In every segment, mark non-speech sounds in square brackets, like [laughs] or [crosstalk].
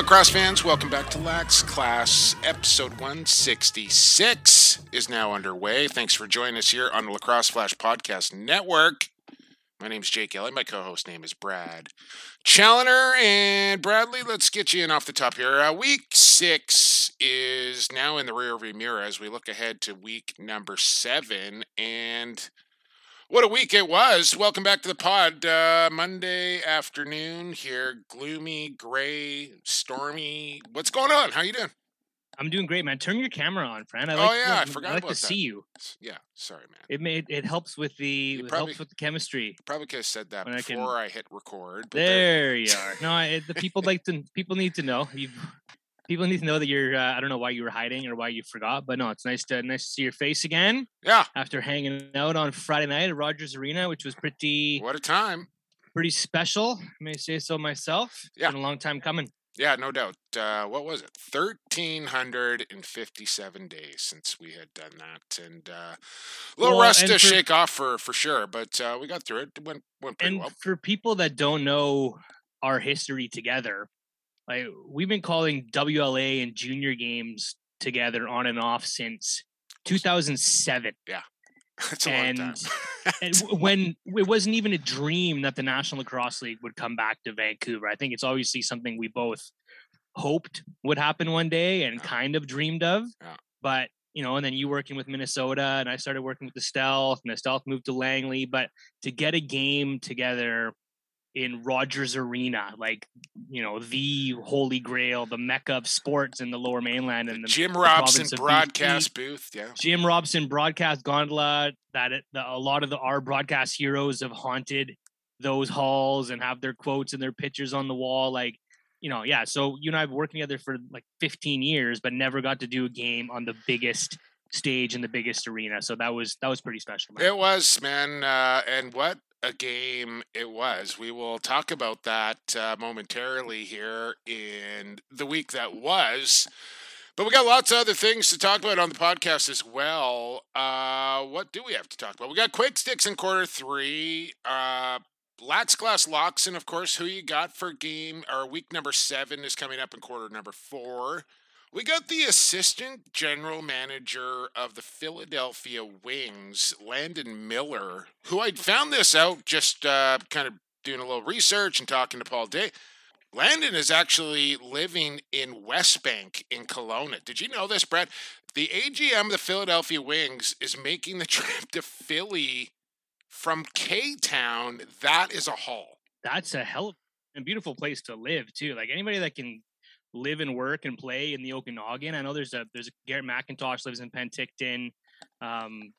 lacrosse fans? Welcome back to Lax Class. Episode 166 is now underway. Thanks for joining us here on the Lacrosse Flash Podcast Network. My name is Jake Ellie. My co-host name is Brad Challoner. And Bradley, let's get you in off the top here. Uh, week six is now in the rearview mirror as we look ahead to week number seven. And what a week it was. Welcome back to the pod. Uh, Monday afternoon here. Gloomy, gray, stormy. What's going on? How you doing? I'm doing great, man. Turn your camera on, friend. I Oh, like, yeah, I I forgot like about to that. see you. Yeah, sorry, man. It made it helps with the probably- helps with the chemistry. Probably could have said that When I before can- I hit record. There- There you are. [laughs] No, I, the people like to people need to know. You people need to know that you're. Uh, I don't know why you were hiding or why you forgot, but no, it's nice to nice to see your face again yeah, after hanging out on Friday night at Rogers Arena, which was pretty what a time. pretty special. I may say so myself. It's Yeah. been a long time coming. Yeah, no doubt. Uh, what was it? 1,357 days since we had done that. And uh, a little Well, rust to for- shake off for, for sure, but uh, we got through it. It went, went pretty and well. for people that don't know our history together, like we've been calling WLA and junior games together on and off since 2007. It's [laughs] a long time. [laughs] [laughs] and- And when it wasn't even a dream that the National Lacrosse League would come back to Vancouver. I think it's obviously something we both hoped would happen one day and Yeah. kind of dreamed of. Yeah. But you know, and then you working with Minnesota, and I started working with the Stealth, and the Stealth moved to Langley. But to get a game together in Rogers Arena, like you know, the holy grail, the mecca of sports in the Lower Mainland, and the Jim the Robson of BC. broadcast booth. Yeah. Jim Robson broadcast gondola that it, the, a lot of the our broadcast heroes have haunted those halls and have their quotes and their pictures on the wall like you know yeah so you and i have worked together for like 15 years but never got to do a game on the biggest stage in the biggest arena so that was that was pretty special man. It was, man. Uh, and what a game it was. We will talk about that uh, momentarily here in the week that was. But we got lots of other things to talk about on the podcast as well. Uh, what do we have to talk about? We got quick sticks in quarter three. Uh, Lax Class Loxon, of course, who you got for game or week number seven is coming up in quarter number four. We got the assistant general manager of the Philadelphia Wings, Landon Miller, who I'd found this out just uh, kind of doing a little research and talking to Paul Day. Landon is actually living in West Bank in Kelowna. Did you know this, Brad? The AGM of the Philadelphia Wings is making the [laughs] trip to Philly from K Town. That is a haul. that's a hell of a beautiful place to live too like anybody that can live and work and play in the okanagan i know there's a there's a garrett mcintosh lives in penticton um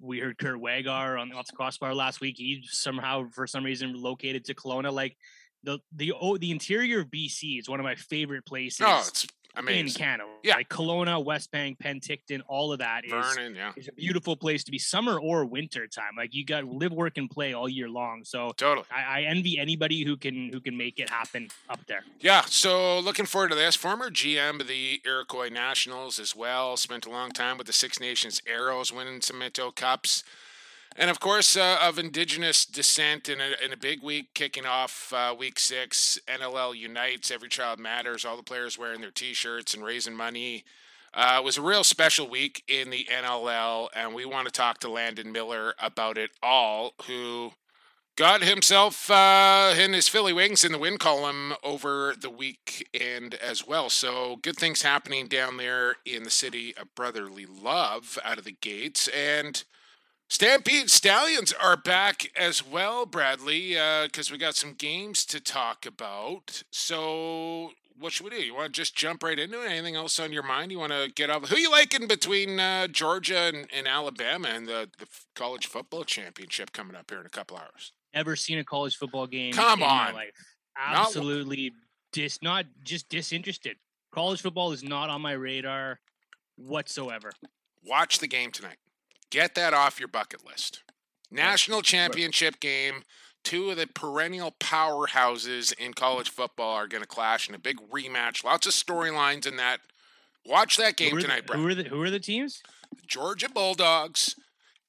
we heard Kurt Wagar on the Off the Crossbar last week. He somehow, for some reason, relocated to Kelowna. Like the the oh, the interior of BC is one of my favorite places Oh, it's in amazing. Canada. Yeah. like Kelowna, West Bank, Penticton, all of that is Vernon, yeah. is a beautiful place to be, summer or winter time. Like you got live, work, and play all year long. So Totally. I, I envy anybody who can who can make it happen up there. Yeah, so looking forward to this. Former GM of the Iroquois Nationals as well. Spent a long time with the Six Nations Arrows, winning some Minto Cups. And of course, uh, of Indigenous descent in a, in a big week, kicking off uh, week six. NLL Unites, Every Child Matters, all the players wearing their t shirts and raising money. Uh, it was a real special week in the NLL, and we want to talk to Landon Miller about it all, who got himself uh, and his Philly Wings in the win column over the weekend as well. So good things happening down there in the city of brotherly love out of the gates. And Stampede Stallions are back as well, Bradley, because we got some games to talk about. So what should we do? You want to just jump right into it? Anything else on your mind? You want to get off? Who you liking between uh, Georgia and, and Alabama and the, the college football championship coming up here in a couple hours? Never seen a college football game Come in my on. life. Not Absolutely dis not just disinterested. College football is not on my radar whatsoever. Watch the game tonight. Get that off your bucket list. National championship game. Two of the perennial powerhouses in college football are going to clash in a big rematch. Lots of storylines in that. Watch that game who tonight, the, bro. Who are the Who are the teams? Georgia Bulldogs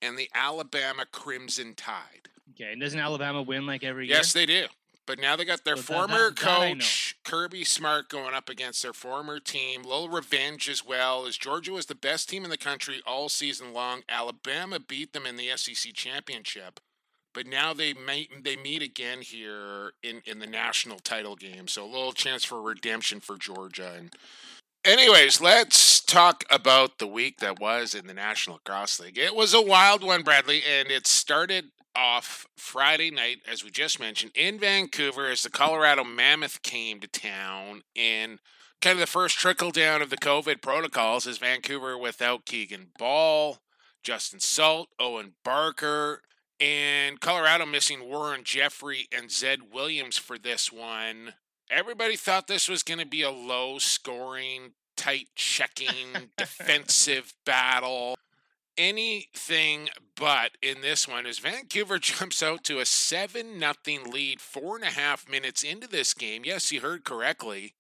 and the Alabama Crimson Tide. Okay, and doesn't Alabama win like every year? Yes, they do. But now they got their former that- that I coach, Kirby Smart, going up against their former team. Little revenge as well, as Georgia was the best team in the country all season long. Alabama beat them in the SEC championship. But now they meet, they meet again here in, in the national title game. So a little chance for redemption for Georgia. And anyways, let's talk about the week that was in the National Cross League. It was a wild one, Bradley, and it started off Friday night, as we just mentioned, in Vancouver as the Colorado Mammoth came to town in kind of the first trickle down of the COVID protocols is Vancouver without Keegan Ball, Justin Salt, Owen Barker, and Colorado missing Warren Jeffrey and Zed Williams for this one. Everybody thought this was going to be a low scoring, tight checking, [laughs] defensive battle anything but in this one as Vancouver [laughs] jumps out to a 7 nothing lead four and a half minutes into this game. Yes, you heard correctly.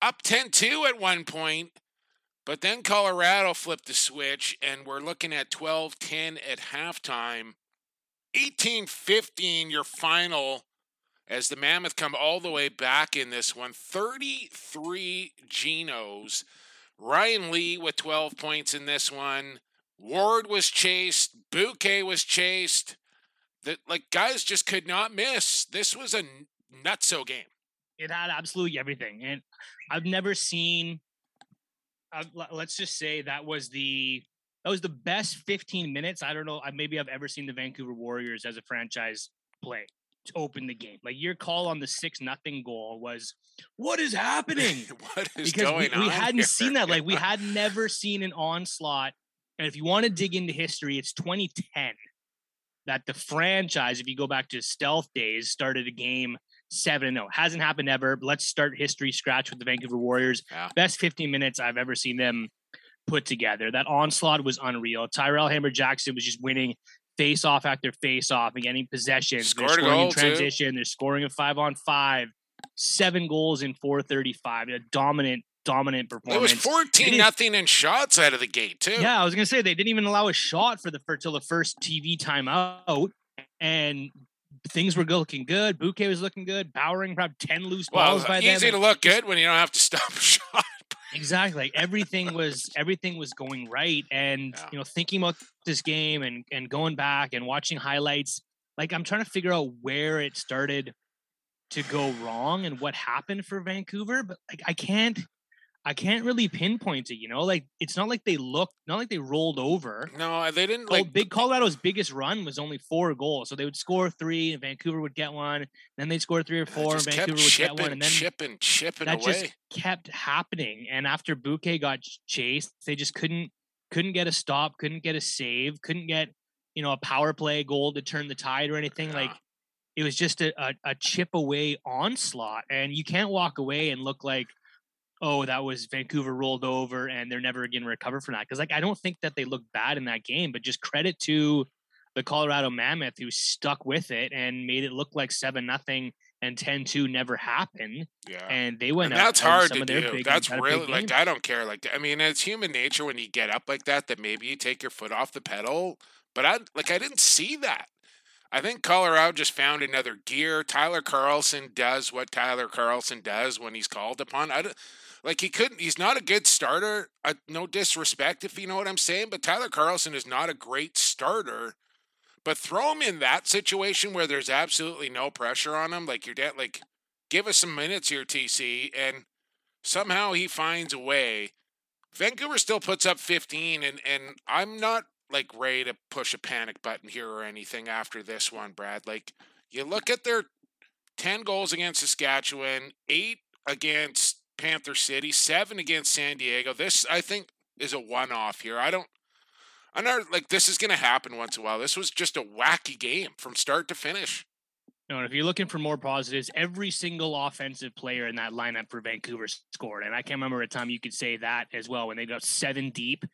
Up 10 2 at one point, but then Colorado flipped the switch and we're looking at 12 10 at halftime. 18 15, your final as the Mammoth come all the way back in this one. 33 Genos. Ryan Lee with 12 points in this one. Ward was chased. Bouquet was chased. That like guys just could not miss. This was a nutso game. It had absolutely everything, and I've never seen. Uh, let's just say that was the that was the best 15 minutes. I don't know. I maybe I've ever seen the Vancouver Warriors as a franchise play to open the game. Like your call on the six nothing goal was, what is [laughs] happening? what is because going we, we hadn't here? seen that. Like we [laughs] had never seen an onslaught. And if you want to dig into history, it's 2010 that the franchise, if you go back to stealth days, started a game seven and zero. Hasn't happened ever. But let's start history scratch with the Vancouver Warriors. Yeah. Best 15 minutes I've ever seen them put together. That onslaught was unreal. Tyrell Hammer Jackson was just winning face off after face off and getting possessions. They're Scored a scoring goal, in too. transition. They're scoring a five on five. Seven goals in 435. A dominant, dominant performance. It was 14 is- nothing in shots out of the gate too. Yeah, I was gonna say they didn't even allow a shot for the for till the first TV timeout, and things were looking good. Bouquet was looking good. Bowering probably ten loose Well, balls by then. easy to look good when you don't have to [laughs] stop a shot. Exactly. Like everything was everything was going right. And Yeah. you know, thinking about this game and and going back and watching highlights, like I'm trying to figure out where it started to go wrong and what happened for Vancouver. But like I can't I can't really pinpoint it, you know, like it's not like they looked not like they rolled over. No, they didn't Like like big Colorado's biggest run was only four goals. So they would score three and Vancouver would get one. Then they'd score three or uh, four and Vancouver would chipping, get one. And then chipping, chipping that away. just kept happening. And after Bouquet got chased, they just couldn't couldn't get a stop, couldn't get a save, couldn't get you know a power play goal to turn the tide or anything. Like it was just a, a, a chip away onslaught, and you can't walk away and look like. Oh, that was Vancouver rolled over, and they're never again recover from that. Because, like, I don't think that they looked bad in that game, but just credit to the Colorado Mammoth who stuck with it and made it look like seven nothing and 10-2 never happened yeah. and they went And out that's hard some to of their do. That's had a big really like. I don't care. Like I mean, it's human nature when you get up like that that maybe you take your foot off the pedal. But I like I didn't see that. I think Colorado just found another gear. Tyler Carlson does what Tyler Carlson does when he's called upon. I don't, like he couldn't. He's not a good starter. I, no disrespect if you know what I'm saying, but Tyler Carlson is not a great starter. But throw him in that situation where there's absolutely no pressure on him, like your dad. Like, give us some minutes here, TC, and somehow he finds a way. Vancouver still puts up 15, and and I'm not like ready to push a panic button here or anything after this one, Brad. Like, you look at their 10 goals against Saskatchewan, eight against Panther City, seven against San Diego. This, I think, is a one off here. I don't. I'm not like this is going to happen once in a while. This was just a wacky game from start to finish. You know, if you're looking for more positives, every single offensive player in that lineup for Vancouver scored. And I can't remember a time you could say that as well when they got seven deep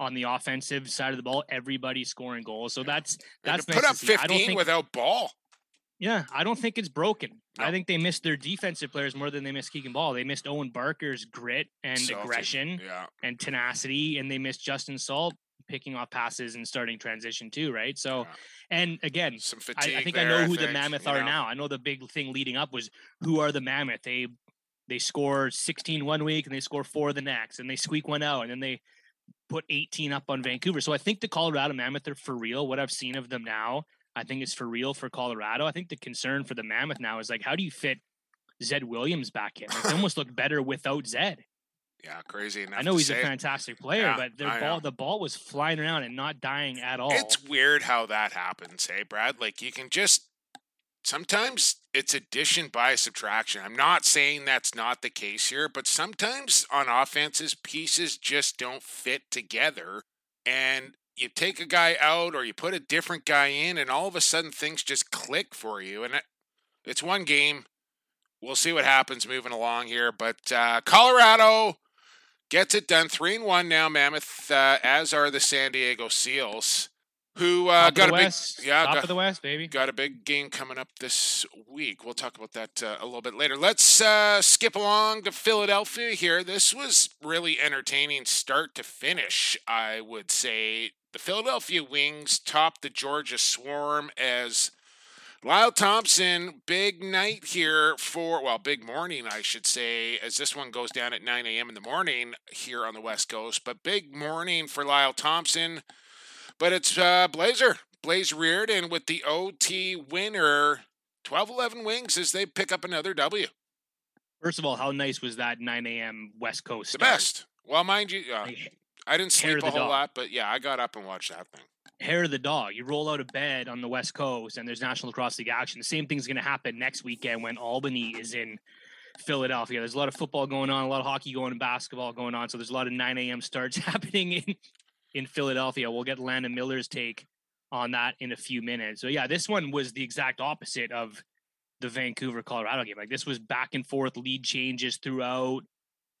on the offensive side of the ball, everybody scoring goals. So that's that's put nice up 15 think, without ball. Yeah, I don't think it's broken. No. I think they missed their defensive players more than they missed Keegan Ball. They missed Owen Barker's grit and Salty. aggression yeah. and tenacity, and they missed Justin Salt picking off passes and starting transition too, right? So, yeah. and again, some fatigue. I, I think there, I know who think, the Mammoth are know. now. I know the big thing leading up was who are the Mammoth. They they score 16 one week and they score four the next, and they squeak one out, and then they put 18 up on Vancouver. So I think the Colorado Mammoth are for real. What I've seen of them now, I think it's for real for Colorado. I think the concern for the Mammoth now is like, how do you fit Zed Williams back in? Like, they almost look better without Zed. Yeah, crazy. I know he's a fantastic player, yeah, but their ball, the ball was flying around and not dying at all. It's weird how that happens, hey, Brad? Like you can just sometimes it's addition by subtraction. I'm not saying that's not the case here, but sometimes on offenses, pieces just don't fit together. And you take a guy out or you put a different guy in, and all of a sudden things just click for you. And it's one game. We'll see what happens moving along here. But uh, Colorado gets it done. Three and one now, Mammoth, uh, as are the San Diego Seals who uh, got a big West. yeah top got, of the West, baby. Got a big game coming up this week. We'll talk about that uh, a little bit later. Let's uh, skip along to Philadelphia here. This was really entertaining start to finish. I would say the Philadelphia Wings topped the Georgia Swarm as Lyle Thompson, big night here for, well, big morning, I should say, as this one goes down at 9 a.m. in the morning here on the West Coast. But big morning for Lyle Thompson. But it's uh, Blazer, Blaze Riorden with the OT winner. 12 11 wings as they pick up another W. First of all, how nice was that 9 a.m. West Coast? The best. Well, mind you, uh, I didn't sleep a whole dog. lot, but yeah, I got up and watched that thing. Hair of the dog. You roll out of bed on the West Coast and there's National Lacrosse League action. The same thing's going to happen next weekend when Albany is in Philadelphia. There's a lot of football going on, a lot of hockey going, and basketball going on. So there's a lot of 9 a.m. starts [laughs] happening in in Philadelphia. We'll get Landon Miller's take on that in a few minutes. So yeah, this one was the exact opposite of the Vancouver Colorado game. Like this was back and forth lead changes throughout,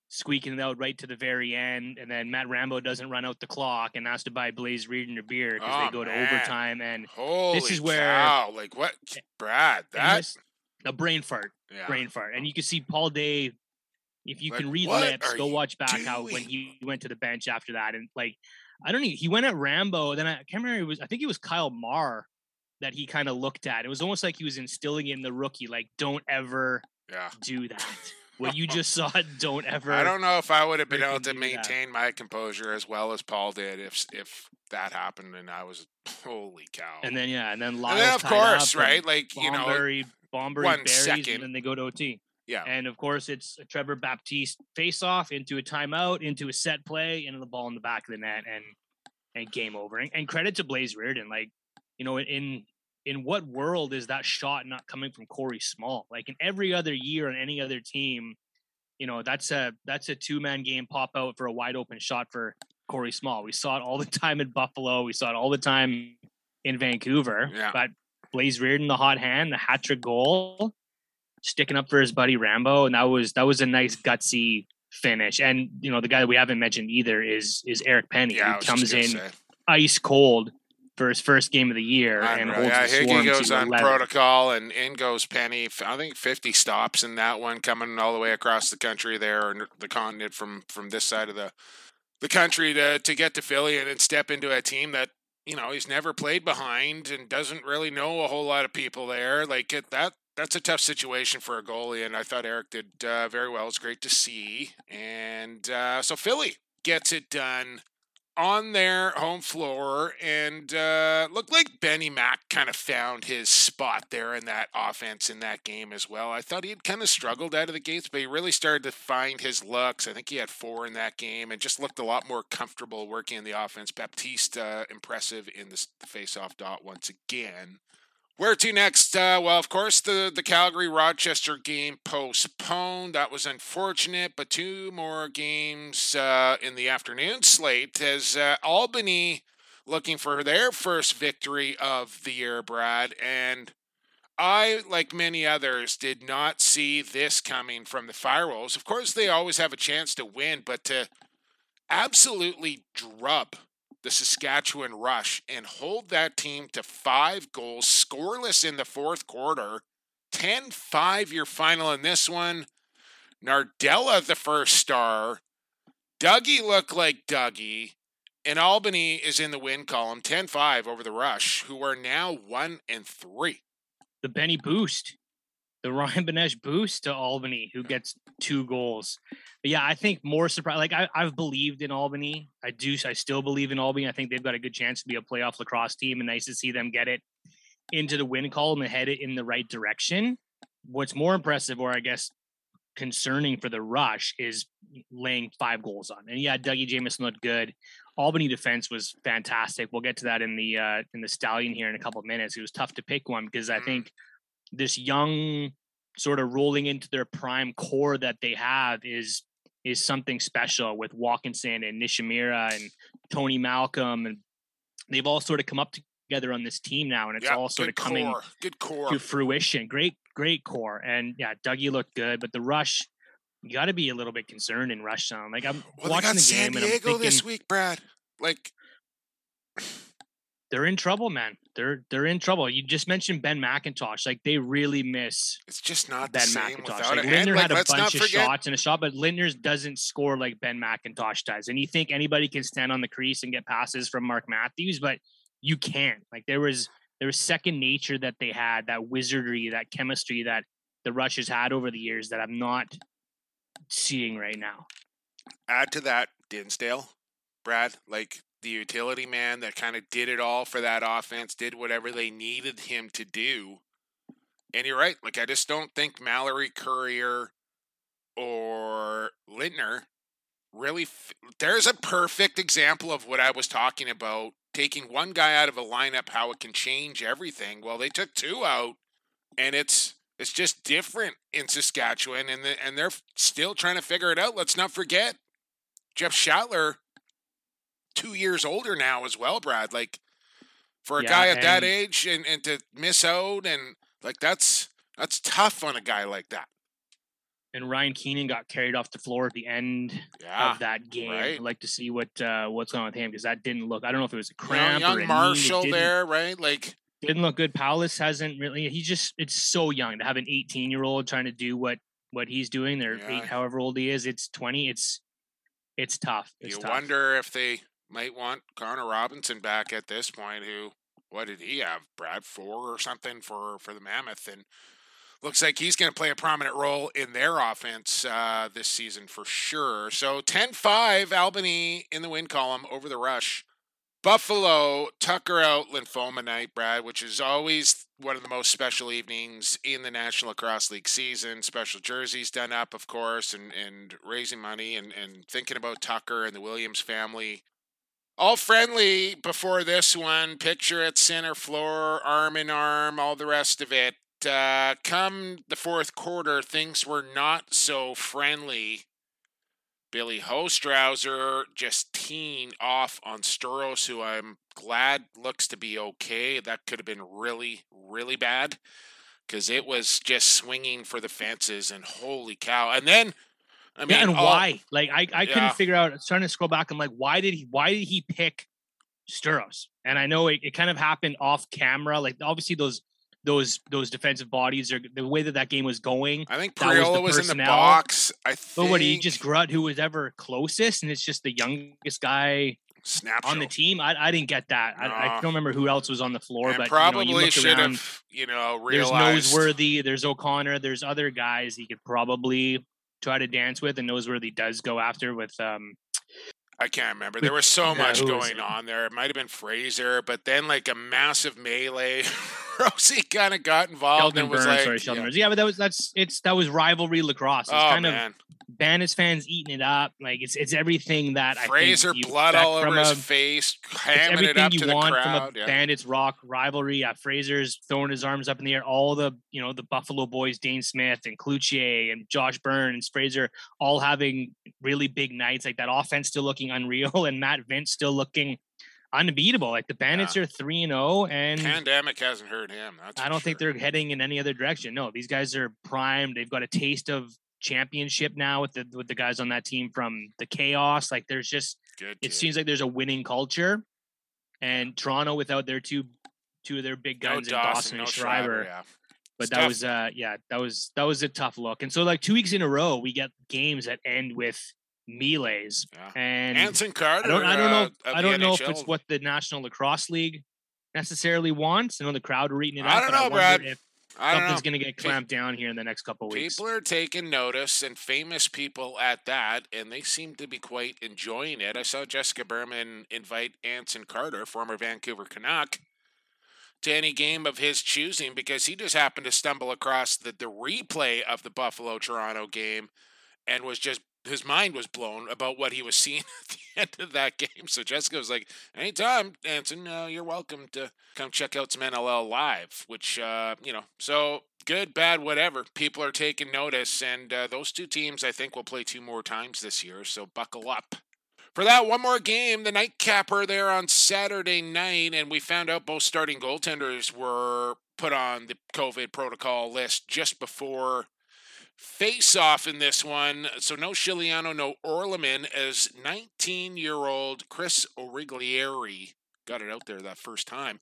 squeaking it out right to the very end, and then Matt Rambo doesn't run out the clock and has to buy Blaze Riorden a beer because oh, they go man. to overtime. And Holy this is where cow. like what Brad that a brain fart, yeah. brain fart, and you can see Paul Day. If you like, can read lips, go watch back doing? how when he went to the bench after that, and like I don't know. He went at Rambo. Then I can't remember. It was I think it was Kyle Marr that he kind of looked at. It was almost like he was instilling in the rookie, like, don't ever yeah. do that. What you just saw, [laughs] don't ever. I don't know if I would have been able to maintain that. my composure as well as Paul did if if that happened and I was [laughs] holy cow. And then yeah, and then Lyles and then of course, right? Like you know, Bomberry one berries, second. and then they go to OT. Yeah. And of course, it's a Trevor Baptiste face off into a timeout, into a set play, into the ball in the back of the net, and and game over. And, and credit to Blaze Riorden, Like, you know, in in what world is that shot not coming from Corey Small? Like in every other year on any other team, you know, that's a that's a two man game pop out for a wide open shot for Corey Small. We saw it all the [laughs] time in Buffalo. We saw it all the time in Vancouver. Yeah. But Blaze Riorden, the hot hand, the hat trick goal sticking up for his buddy Rambo, and that was that was a nice gutsy finish. And you know, the guy that we haven't mentioned either is is Eric Penny, yeah, who comes in say. ice cold for his first game of the year and holds yeah, the Higgy goes on 11. protocol, and in goes Penny. I think fifty stops in that one, coming all the way across the country there, and the continent from from this side of the the country to to get to Philly and, and step into a team that you know he's never played behind and doesn't really know a whole lot of people there. Like it, that that's a tough situation for a goalie, and I thought Eric did uh, very well. It's great to see, and uh, so Philly gets it done on their home floor, and uh, looked like Benny Mack kind of found his spot there in that offense in that game as well. I thought he had kind of struggled out of the gates, but he really started to find his looks. I think he had four in that game, and just looked a lot more comfortable working in the offense. Baptiste impressive in the face-off dot once again. Where to next? Uh, well, of course, the, the Calgary Rochester game postponed. That was unfortunate, but two more games uh, in the afternoon slate as uh, Albany looking for their first victory of the year, Brad. And I, like many others, did not see this coming from the Firewolves. Of course, they always have a chance to win, but to absolutely drub the Saskatchewan Rush and hold that team to five goals, scoreless in the fourth quarter, 10 5 your final in this one. Nardella, the first star. Dougie looked like Dougie. And Albany is in the win column, 10 5 over the Rush, who are now 1 and 3 the Benny boost, the Ryan [laughs] Benesch boost to Albany, who gets two goals. But yeah, I think more surprise. Like I, I've believed in Albany. I do. I still believe in Albany. I think they've got a good chance to be a playoff lacrosse team, and nice to see them get it into the win column and head it in the right direction. What's more impressive, or I guess concerning for the rush, is laying five goals on. And yeah, Dougie Jamieson looked good. Albany defense was fantastic. We'll get to that in the uh, in the stallion here in a couple of minutes. It was tough to pick one because I mm. think this young sort of rolling into their prime core that they have is is something special with Watkinson and Nishimura and Tony Malcolm and they've all sort of come up together on this team now and it's all sort of coming core. good core to fruition. Great, great core. And yeah, Dougie looked good, but the rush you got to be a little bit concerned in rush zone. Like I'm well, watching the San game Diego and I'm thinking, this week, Brad. Like they're in trouble, man. They're they're in trouble. You just mentioned Ben McIntosh. Like they really miss. It's just not Ben McIntosh. Like Lindner like, had a bunch of shots and a shot, but Lindner's doesn't score like Ben McIntosh does. And you think anybody can stand on the crease and get passes from Mark Matthews, but you can't. Like there was there was second nature that they had, that wizardry, that chemistry that the Rushes had over the years that I'm not seeing right now. Add to that Dinsdale, Brad, like the utility man that kind of did it all for that offense, did whatever they needed him to do. And you're right. Like, I just don't think Mallory Courier or Lindner really. F- There's a perfect example of what I was talking about taking one guy out of a lineup, how it can change everything. Well, they took two out, and it's it's just different in Saskatchewan, and the, and they're still trying to figure it out. Let's not forget Jeff Shattler, two years older now as well, Brad. Like for a yeah, guy at that age and, and to miss out and like that's that's tough on a guy like that. And Ryan Keenan got carried off the floor at the end yeah, of that game. Right. I'd like to see what uh, what's going on with him because that didn't look. I don't know if it was a cramp. young or Marshall there, right? Like didn't look good. Powless hasn't really. He's just it's so young to have an 18 year old trying to do what what he's doing. They're yeah. eight, however old he is. It's 20. It's it's tough. It's you tough. wonder if they might want Connor Robinson back at this point. Who what did he have? Brad four or something for for the Mammoth, and looks like he's going to play a prominent role in their offense uh, this season for sure. So 10-5 Albany in the win column over the Rush. Buffalo, Tucker out lymphoma night, Brad, which is always one of the most special evenings in the National Lacrosse League season. Special jerseys done up, of course, and, and raising money and, and thinking about Tucker and the Williams family. All friendly before this one. Picture at center floor, arm in arm, all the rest of it. Uh, come the fourth quarter, things were not so friendly Billy Hostrawser just teeing off on Sturos, who I'm glad looks to be okay. That could have been really, really bad because it was just swinging for the fences, and holy cow! And then, I mean, yeah, and all, why? Like, I, I couldn't figure out. I was trying to scroll back. I'm like, why did he? Why did he pick Sturos? And I know it, it kind of happened off camera. Like, obviously, those those those defensive bodies or the way that that game was going. I think Priolo was, was in the box. I think. But what he just Grutt, who was ever closest, and it's just the youngest guy Snap on the team. I, I didn't get that. No. I, I, don't remember who else was on the floor, and but probably you know, you should have you know realized. There's Noseworthy, there's O'Connor, there's other guys he could probably try to dance with, and knows where he does go after with um I can't remember. There was so yeah, much going on there. It might have been Fraser, but then like a massive melee. [laughs] Rosie kind of got involved Sheldon and was Burns, like, sorry, Sheldon yeah. Burns. Yeah, but that was that's it's that was rivalry lacrosse. It's oh kind man. of Bandits fans eating it up. Like it's it's everything that Fraser I think blood all over his face, hamming it up you to the want crowd. From a yeah. Bandits rock rivalry. Yeah, Fraser's throwing his arms up in the air. All the you know the Buffalo boys, Dhane Smith and Cloutier and Josh Burns, Fraser, all having really big nights. Like that offense still looking unreal, [laughs] and Matt Vinc still looking unbeatable. Like the Bandits Yeah. are three and zero, and Pandemic hasn't hurt him. That's I don't think they're heading in any other direction. No, these guys are primed. They've got a taste of championship now with the with the guys on that team from the chaos. Like there's just good. it seems like there's a winning culture, and Toronto without their two two of their big no guns in Dawson, Dawson no and Schreiber. Schreiber. Yeah. But It's that tough. was uh yeah, that was that was a tough look. And so like two weeks in a row, we get games that end with melees. Yeah. And Anson Carter. I don't I don't know uh, I don't know if it's what the National Lacrosse League necessarily wants. I know the crowd are eating it up. I don't know, wonder Brad. If Something's gonna get clamped down here in the next couple of weeks. People are taking notice, and famous people at that, and they seem to be quite enjoying it. I saw Jessica Berman invite Anson Carter, former Vancouver Canuck, to any game of his choosing because he just happened to stumble across the, the replay of the Buffalo Toronto game and was just his mind was blown about what he was seeing [laughs] at the end of that game. So Jessica was like, "Anytime, Anson, uh, you're welcome to come check out some NLL live." Which, uh, you know, so good, bad, whatever. People are taking notice, and uh, those two teams, I think, will play two more times this year. So buckle up. For that one more game, the nightcapper there on Saturday night, and we found out both starting goaltenders were put on the COVID protocol list just before face off in this one. So no Scigliano, no Orleman, as 19 year old Chris Origlieri got it out there that first time.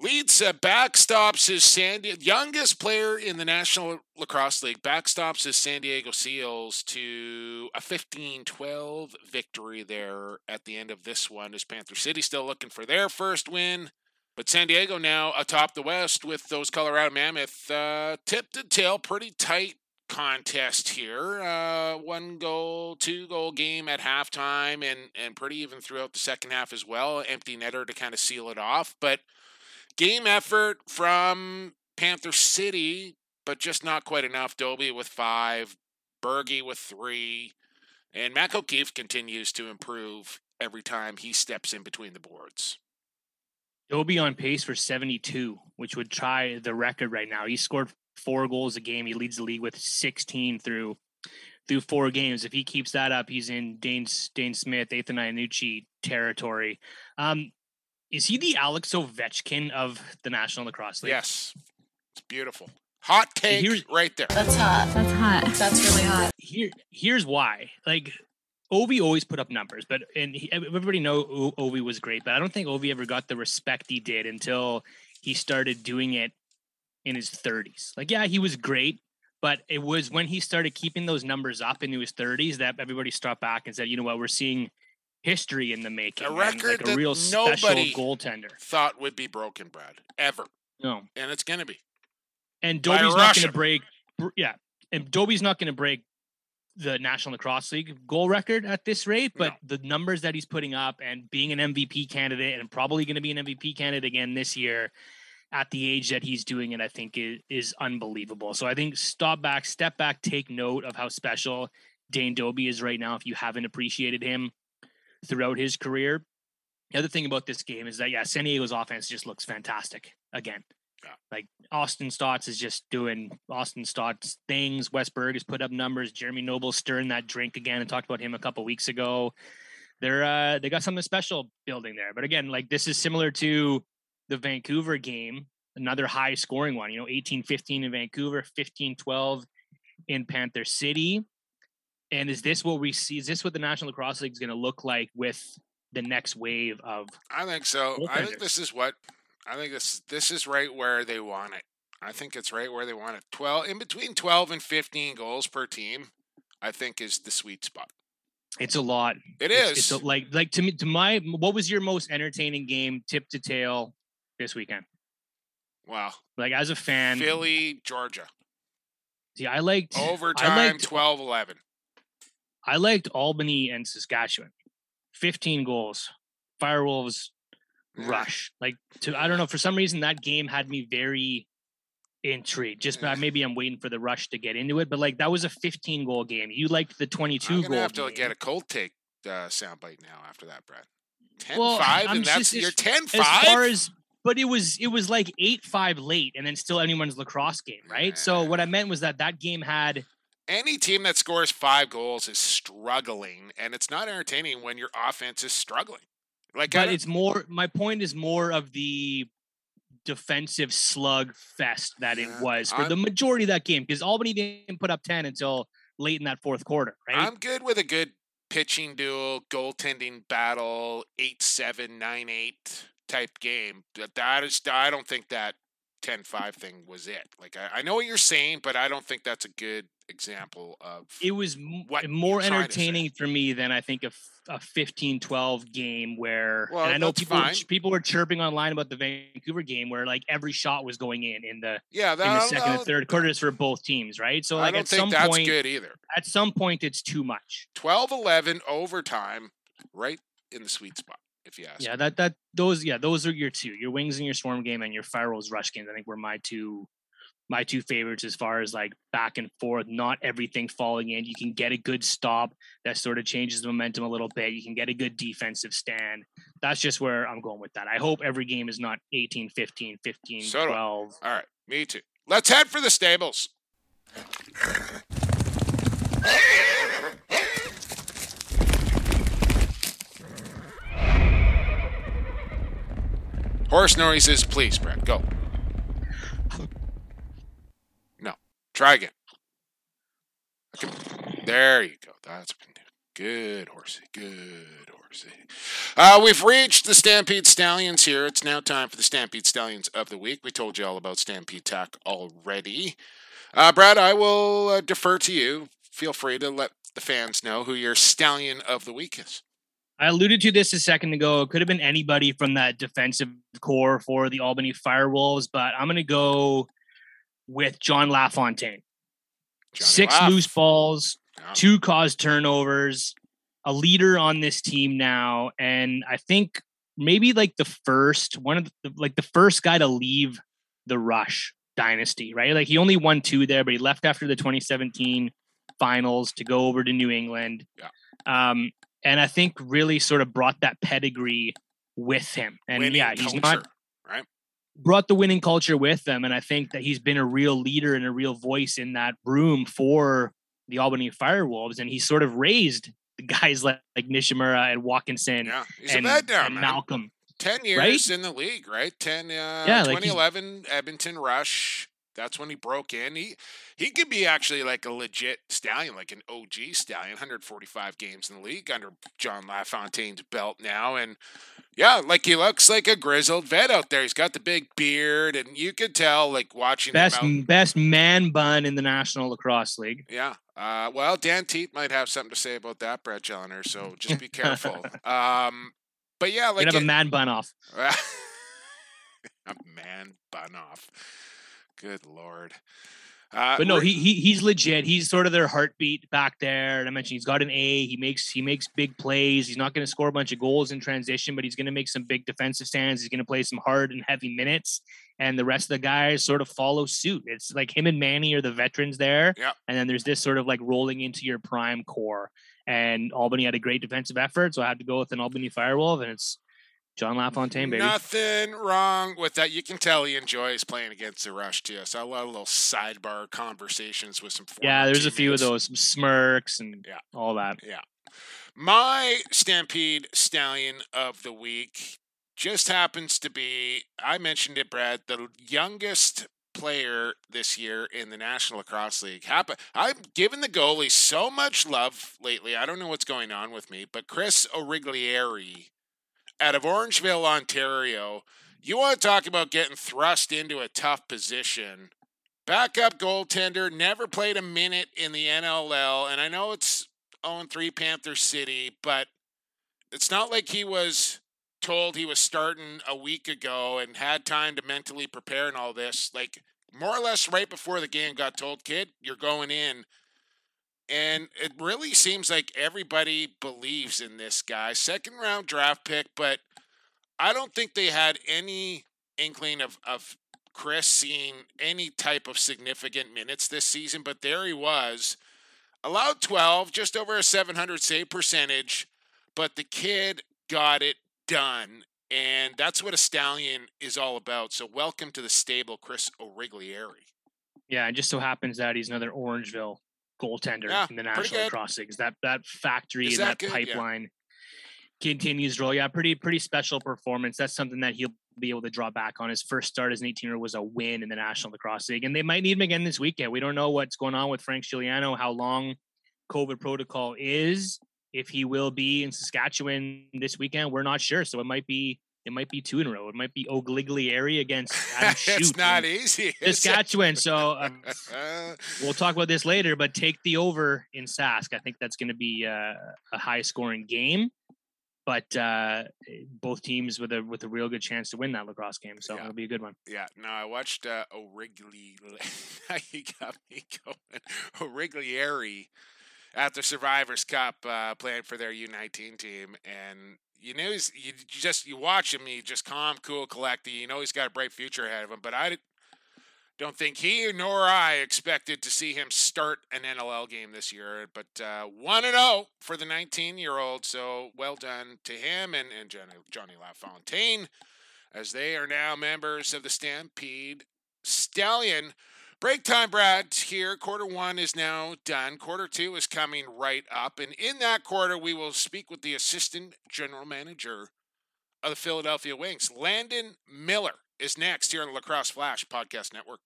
Leads uh, backstops his San Di- youngest player in the National Lacrosse League backstops his San Diego Seals to a 15-12 victory there at the end of this one. Is Panther City still looking for their first win, but San Diego now atop the West with those Colorado Mammoth uh, tip to tail, pretty tight contest here. Uh, one goal, two goal game at halftime, and and pretty even throughout the second half as well. Empty netter to kind of seal it off, but game effort from Panther City, but just not quite enough. Dobbie with five, Bergie with three, and Mac O'Keefe continues to improve every time he steps in between the boards. Dobbie on pace for 72, which would try the record right now. He scored four goals a game. He leads the league with 16 through through four games. If he keeps that up, he's in Dane Dhane Smith, Ethan Iannucci territory. Um, is he the Alex Ovechkin of the National Lacrosse League? Yes, it's beautiful. Hot take Here's- right there. That's hot. That's hot. That's really hot. Here, here's why. Like, Ovi always put up numbers, but and he, everybody know O- Ovi was great, but I don't think Ovi ever got the respect he did until he started doing it in his 30s. Like, yeah, he was great, but it was when he started keeping those numbers up into his 30s that everybody stopped back and said, you know what, we're seeing history in the making. A record like a that real special nobody- goaltender. Thought would be broken, Brad, ever, No, and it's gonna be. and Dobbie's not gonna break. Yeah, and Dobbie's not going to break the National Lacrosse League goal record at this rate. But the numbers that he's putting up and being an MVP candidate and probably going to be an MVP candidate again this year at the age that he's doing it, I think is, is unbelievable. So I think stop back, step back, take note of how special Dane Dobbie is right now. If you haven't appreciated him throughout his career. The other thing about this game is that yeah, San Diego's offense just looks fantastic again. Yeah. Like Austin Staats is just doing Austin Staats things. Wes Berg has put up numbers. Jeremy Noble stirring that drink again. and talked about him a couple weeks ago. They're uh, they got something special building there. But again, like this is similar to the Vancouver game, another high scoring one. You know, 18-15 in Vancouver, 15-12 in Panther City. And is this what we see? Is this what the National Lacrosse League is going to look like with the next wave of? I think so. I think this is what I think this this is right where they want it. I think it's right where they want it. Twelve in between twelve and fifteen goals per team. I think is the sweet spot. It's a lot. It It's- It's, a, like like to me to my what was your most entertaining game tip to tail this weekend? wow. Like as a fan, Philly, Georgia. see, I liked Overtime I liked 12-11. I liked Albany and Saskatchewan. 15 goals. Firewolves rush. Like to I don't know for some reason that game had me very intrigued. Just maybe I'm waiting for the rush to get into it, but like that was a 15 goal game. You liked the 22 I'm goal. gonna have to game. get a cold take uh, soundbite now after that, Brad. 10-5, I'm and that's just- you're as- 10-5? as far as but it was it was like eight five late and then still anyone's lacrosse game right so what i meant was that that game had Any team that scores five goals is struggling, and it's not entertaining when your offense is struggling. Like, but it's more. My point is more of the defensive slug fest that it was for I'm- the majority of that game because Albany didn't put up ten until late in that fourth quarter, right? I'm good with a good pitching duel, goaltending battle, eight seven, nine eight type game. That is, I don't think that 10-5 thing was it. Like I, I know what you're saying, but I don't think that's a good example of. it was m- what more you're trying to say. entertaining for me than I think a, f- a 15-12 game where Well, and I know people were, people were chirping online about the Vancouver game where like every shot was going in in the yeah, that, in the second and third quarters for both teams, right? So I like don't at think some that's point good either. at some point it's too much. 12-11 overtime, right in the sweet spot. If you ask. Yeah, that that those yeah those are your two your wings and your storm game and your firewolves rush games. I think were my two my two favorites as far as like back and forth, not everything falling in. You can get a good stop that sort of changes the momentum a little bit. You can get a good defensive stand. That's just where I'm going with that. I hope every game is not 18, 15, 15, So 12. All right, me too. Let's head for the stables. Horse noises, please, Brad. Go. No. Try again. There you go. That's good, horsey. Good, horsey. Uh, we've reached the Stampede Stallions here. It's now time for the Stampede Stallions of the week. We told you all about Stampede Tech already. Uh, Brad, I will uh, defer to you. Feel free to let the fans know who your Stallion of the week is. I alluded to this a second ago. It could have been anybody from that defensive core for the Albany Firewolves, but I'm going to go with John LaFontaine. Johnny Six loose balls, Yeah. two caused turnovers, a leader on this team now, and I think maybe like the first one of the like the first guy to leave the Rush dynasty, right? Like he only won two there, but he left after the 2017 finals to go over to New England. Yeah. Um, and I think really sort of brought that pedigree with him. And Winning yeah, he's culture, not right? brought the winning culture with them. And I think that he's been a real leader and a real voice in that room for the Albany Firewolves. And he's sort of raised the guys [laughs] like, like Nishimura and Watkinson Yeah, he's and, now, and. Malcolm. 10 years in the league, right? 10 uh Yeah, like 2011 Edmonton Rush. That's when he broke in. He he could be actually like a legit stallion, like an OG stallion, 145 games in the league under John LaFontaine's belt now and yeah, like he looks like a grizzled vet out there. He's got the big beard and you could tell like watching Best out. best man bun in the National Lacrosse League. Yeah. Uh, well, Dan Teat might have something to say about that, Brett Jelliner, so just be careful. [laughs] um, but yeah, like gonna have it- [laughs] a man bun off. a man bun off. Good lord. Uh, But no, he, he he's legit. He's sort of their heartbeat back there. And I mentioned he's got an A. He makes he makes big plays. He's not going to score a bunch of goals in transition, but he's going to make some big defensive stands. He's going to play some hard and heavy minutes, and the rest of the guys sort of follow suit. It's like him and Manny are the veterans there, Yeah. and then there's this sort of like rolling into your prime core. And Albany had a great defensive effort, so I had to go with an Albany Firewolf, and it's John LaFontaine, baby. Nothing wrong with that. You can tell he enjoys playing against the Rush too. So a lot of little sidebar conversations with some. yeah, there's a few of those some smirks and Yeah. all that. Yeah. My Stampede Stallion of the week just happens to be, I mentioned it, Brad, the youngest player this year in the National Lacrosse League. Happen- I'm giving the goalie so much love lately. I don't know what's going on with me, but Chris Origlieri out of Orangeville, Ontario. You want to talk about getting thrust into a tough position. Backup goaltender, never played a minute in the NLL, and I know it's 0 3 Panther City, but it's not like he was told he was starting a week ago and had time to mentally prepare and all this. Like, more or less right before the game got told, kid, you're going in. And it really seems like everybody believes in this guy. Second round draft pick, but I don't think they had any inkling of, of Chris seeing any type of significant minutes this season. But there he was. Allowed 12, just over a 700 save percentage, but the kid got it done. And that's what a stallion is all about. So, welcome to the stable, Chris Origlieri. Yeah, it just so happens that he's another Orangeville goaltender Yeah, in the National good. Lacrosse League. 'cause That that factory Is and that that, good? Yeah. pipeline. continues to roll. Yeah, pretty pretty special performance. That's something that he'll be able to draw back on. His first start as an 18 year was a win in the National Lacrosse League, and they might need him again this weekend. We don't know what's going on with Frank Scigliano, how long COVID protocol is. If he will be in Saskatchewan this weekend, we're not sure. So it might be it might be two in a row. It might be O'Gliglieri against [laughs] it's not easy. Saskatchewan. So um, [laughs] we'll talk about this later. But take the over in Sask. I think that's going to be uh, a high scoring game but uh, both teams with a with a real good chance to win that lacrosse game. So yeah. it'll be a good one. Yeah. No, I watched uh, O'Wrigley. [laughs] he got me going. O'Riglieri at the Survivors Cup uh, playing for their U19 team, and you know he's you just you watch him. He just calm, cool, collected. You know he's got a bright future ahead of him. But I don't think he nor I expected to see him start an NLL game this year. But uh, 1 and 0 for the 19 year old. So well done to him and, and Johnny, Johnny LaFontaine as they are now members of the Stampede Stallion. Break time, Brad, here. Quarter one is now done. Quarter two is coming right up. And in that quarter, we will speak with the assistant general manager of the Philadelphia Wings, Landon Miller is next here on the Lacrosse Flash Podcast Network.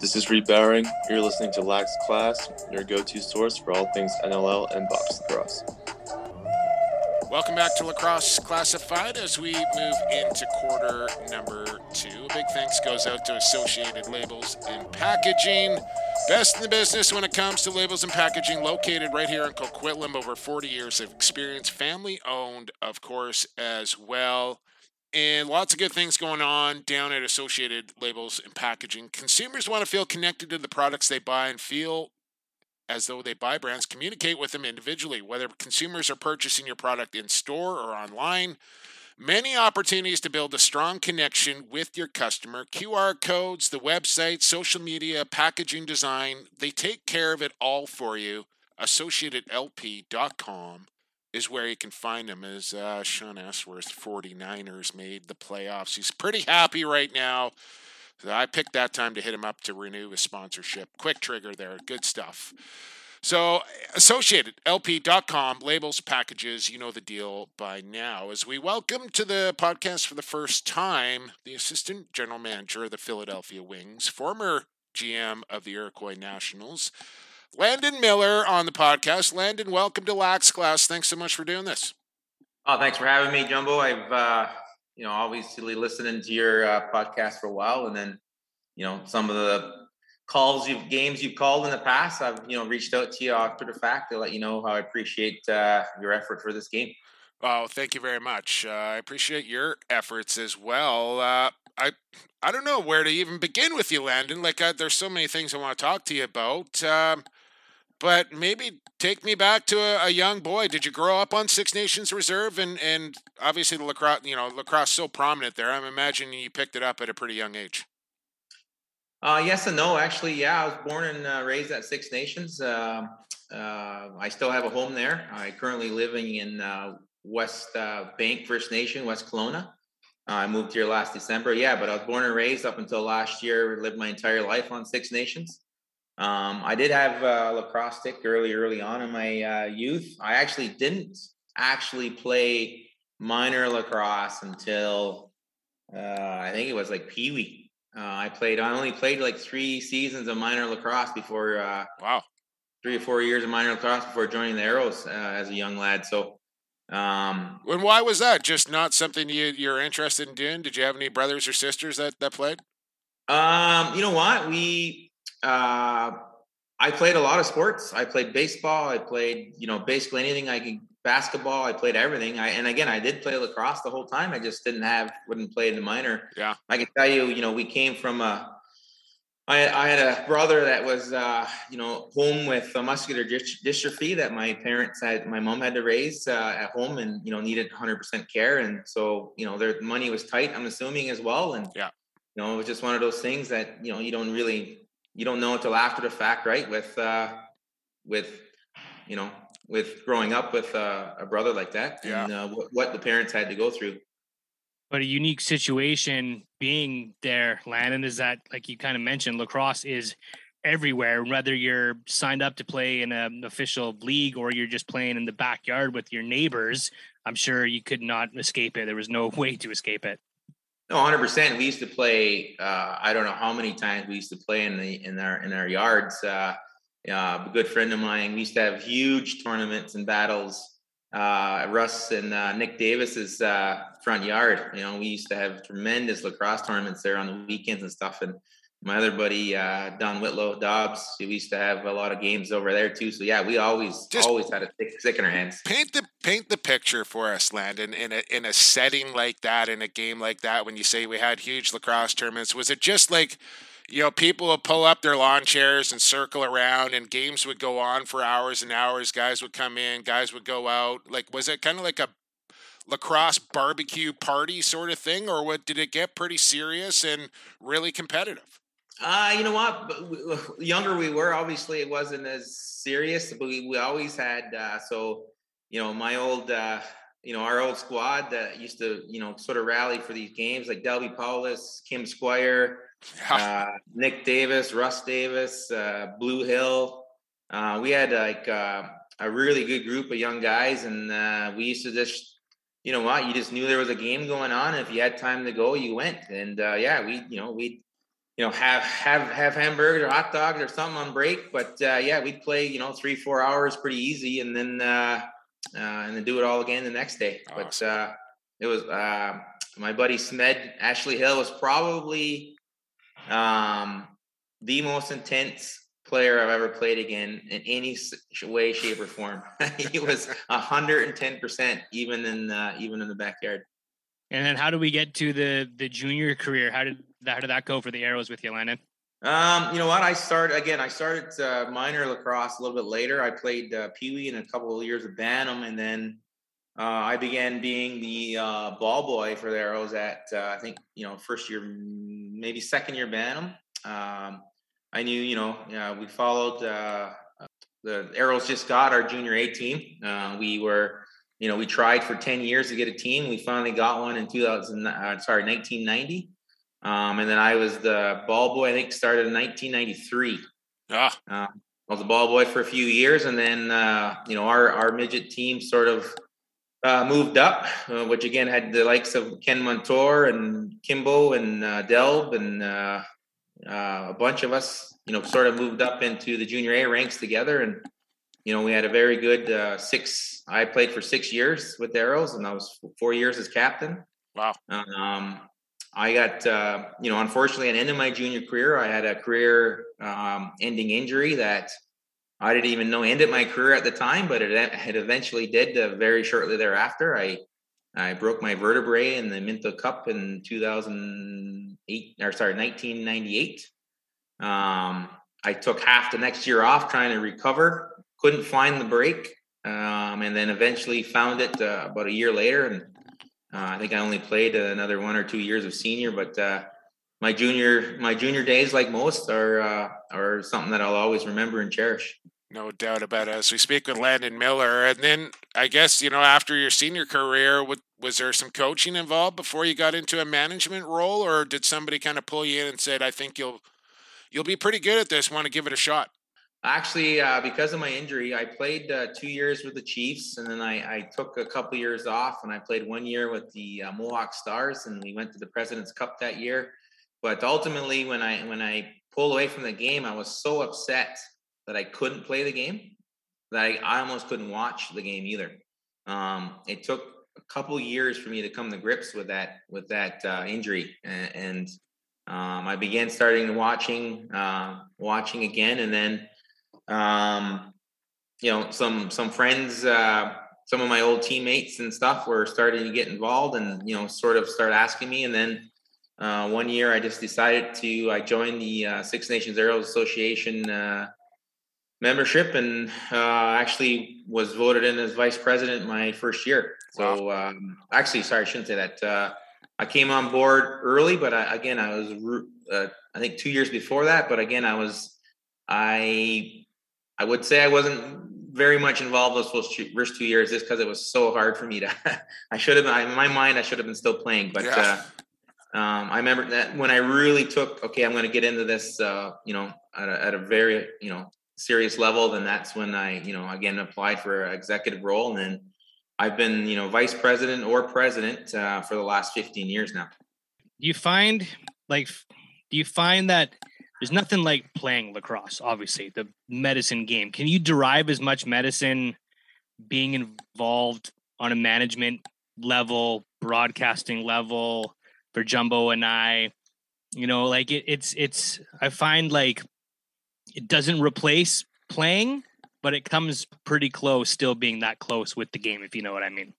This is Reed Bowering. You're listening to Lax Class, your go to source for all things NLL and box lacrosse. Welcome back to Lacrosse Classified as we move into quarter number two. A big thanks goes out to Associated Labels and Packaging. Best in the business when it comes to labels and packaging, located right here in Coquitlam. Over 40 years of experience, family owned, of course, as well. And lots of good things going on down at Associated Labels and Packaging. Consumers want to feel connected to the products they buy and feel as though they buy brands, communicate with them individually, whether consumers are purchasing your product in store or online. Many opportunities to build a strong connection with your customer. QR codes, the website, social media, packaging design, they take care of it all for you. AssociatedLP.com is where you can find them as uh, Sean Ashworth, 49ers, made the playoffs. He's pretty happy right now. So I picked that time to hit him up to renew his sponsorship. Quick trigger there. Good stuff. So, AssociatedLP.com, labels, packages, you know the deal by now. As we welcome to the podcast for the first time the Assistant General Manager of the Philadelphia Wings, former GM of the Iroquois Nationals, Landon Miller on the podcast. Landon, welcome to Lax Class. Thanks so much for doing this. Oh, thanks for having me, Jumbo. I've, uh, you know, obviously listening to your uh, podcast for a while, and then, you know, some of the calls you've games you've called in the past. I've you know reached out to you after the fact to let you know how I appreciate uh, your effort for this game. Well, thank you very much. Uh, I appreciate your efforts as well. Uh, I I don't know where to even begin with you, Landon. Like, uh, there's so many things I want to talk to you about. Um, but maybe take me back to a, a, young boy. Did you grow up on Six Nations Reserve, and and obviously the lacrosse, you know, lacrosse so prominent there. I'm imagining you picked it up at a pretty young age. Uh, yes and no. Actually, yeah, I was born and uh, raised at Six Nations. Uh, uh, I still have a home there. I currently living in uh, West uh, Bank First Nation, West Kelowna. I moved here last December. Yeah, but I was born and raised up until last year. Lived my entire life on Six Nations. Um, I did have a lacrosse stick early, early on in my youth. I actually didn't actually play minor lacrosse until uh, I think it was like Pee Wee. Uh, I played. I only played like three seasons of minor lacrosse before. Uh, wow. Three or four years of minor lacrosse before joining the Arrows uh, as a young lad. So. Um, and why was that? Just not something you you're interested in doing? Did you have any brothers or sisters that that played? Um, you know what? We uh, I played a lot of sports. I played baseball. I played, you know, basically anything I could basketball. I played everything. I and again, I did play lacrosse the whole time. I just didn't have wouldn't play in the minor. Yeah, I can tell you, you know, we came from a. I, I had a brother that was, uh, you know, home with a muscular dystrophy that my parents had, my mom had to raise uh, at home, and you know, needed 100% care, and so you know, their money was tight. I'm assuming as well, and yeah, you know, it was just one of those things that you know, you don't really, you don't know until after the fact, right? With, uh, with, you know, with growing up with uh, a brother like that yeah. and uh, what, what the parents had to go through. But a unique situation being there, Landon, is that like you kind of mentioned, lacrosse is everywhere. Whether you're signed up to play in an official league or you're just playing in the backyard with your neighbors, I'm sure you could not escape it. There was no [laughs] way to escape it. No, hundred percent. We used to play. Uh, I don't know how many times we used to play in the in our in our yards. Uh, uh, a good friend of mine. We used to have huge tournaments and battles. Uh, Russ and uh, Nick Davis's uh, front yard. You know, we used to have tremendous lacrosse tournaments there on the weekends and stuff. And my other buddy uh, Don Whitlow Dobbs, we used to have a lot of games over there too. So yeah, we always Just always had a stick, stick in our hands. Paint the paint the picture for us, Landon, in a in a setting like that, in a game like that. When you say we had huge lacrosse tournaments, was it just like? you know, people would pull up their lawn chairs and circle around, and games would go on for hours and hours. Guys would come in, guys would go out. Like, was it kind of like a lacrosse barbecue party sort of thing, or what? Did it get pretty serious and really competitive? Uh, you know what? Younger we were, obviously, it wasn't as serious, but we, we always had. Uh, so, you know, my old. Uh, you know, our old squad that used to, you know, sort of rally for these games like Delby Powless, Kim Squire, uh, Nick Davis, Russ Davis, uh, Blue Hill. Uh, we had like uh, a really good group of young guys, and uh, we used to just, you know what, you just knew there was a game going on. And if you had time to go, you went. And uh, yeah, we, you know, we, you know, have have have hamburgers or hot dogs or something on break. But yeah, we'd play, you know, three four hours pretty easy, and then uh and then do it all again the next day. Awesome. But it was uh my buddy Smed Ashley Hill was probably um, the most intense player I've ever played again in any way, shape, or form. [laughs] he was hundred and ten percent, even in uh, even in the backyard. And then, how do we get to the the junior career? How did that, how did that go for the Arrows with you, Landon? Um, you know what? I started again. I started uh, minor lacrosse a little bit later. I played uh, Pee Wee and a couple of years of Bantam, and then uh, I began being the uh, ball boy for the Arrows at uh, I think you know first year, maybe second year Bantam. Um, I knew you know we followed uh, the Arrows just got our junior A team. Uh, we were you know we tried for ten years to get a team. We finally got one in 2000. Uh, sorry, 1990. Um, and then I was the ball boy. I think started in 1993. Ah. I was a ball boy for a few years, and then you know our our midget team sort of uh, moved up, uh, which again had the likes of Ken Montour and Kimbo and uh, Delb and uh, uh, a bunch of us, you know, sort of moved up into the junior A ranks together. And, you know, we had a very good uh, six. I played for six years with the Arrows and I was four years as captain. Wow. Um, I got, you know, unfortunately, at the end of my junior career, I had a career um, ending injury that I didn't even know ended my career at the time, but it, it eventually did uh, very shortly thereafter. I I broke my vertebrae in the Minto Cup in 2008 or sorry 1998. Um, I took half the next year off trying to recover. Couldn't find the break, um, and then eventually found it uh, about a year later. And uh, I think I only played another one or two years of senior, but uh, my junior my junior days, like most, are uh, are something that I'll always remember and cherish. No doubt about it. As we speak with Landon Miller, and then I guess you know after your senior career, was there some coaching involved before you got into a management role, or did somebody kind of pull you in and said, "I think you'll you'll be pretty good at this. Want to give it a shot?" Actually, uh, because of my injury, I played uh, two years with the Chiefs, and then I, I, took a couple years off, and I played one year with the uh, Mohawk Stars, and we went to the President's Cup that year. But ultimately, when I when I pulled away from the game, I was so upset that I couldn't play the game that I, I almost couldn't watch the game either. Um, it took a couple years for me to come to grips with that with that uh, injury, and, and um, I began starting watching uh, watching again, and then um, you know some some friends. Uh, some of my old teammates and stuff were starting to get involved and you know sort of start asking me and then uh, one year i just decided to i joined the uh, six nations arrows association uh, membership and uh, actually was voted in as vice president my first year. So um, actually, sorry, I shouldn't say that. Uh, I came on board early, but I, again, I was uh, I think two years before that. But again, I was I I would say I wasn't very much involved those first two years just because it was so hard for me to. [laughs] I should have been in my mind. I should have been still playing, but. Yeah. Uh, um, I remember that when I really took, okay, I'm going to get into this, uh, you know, at a, at a very you know serious level, then that's when I you know again applied for an executive role, and then I've been you know vice president or president uh, for the last 15 years now. Do you find like do you find that there's nothing like playing lacrosse? Obviously, the medicine game. Can you derive as much medicine being involved on a management level, broadcasting level for Jumbo and I? You know, like it, it's it's. I find like it doesn't replace playing, but it comes pretty close, still being that close with the game, if you know what I mean.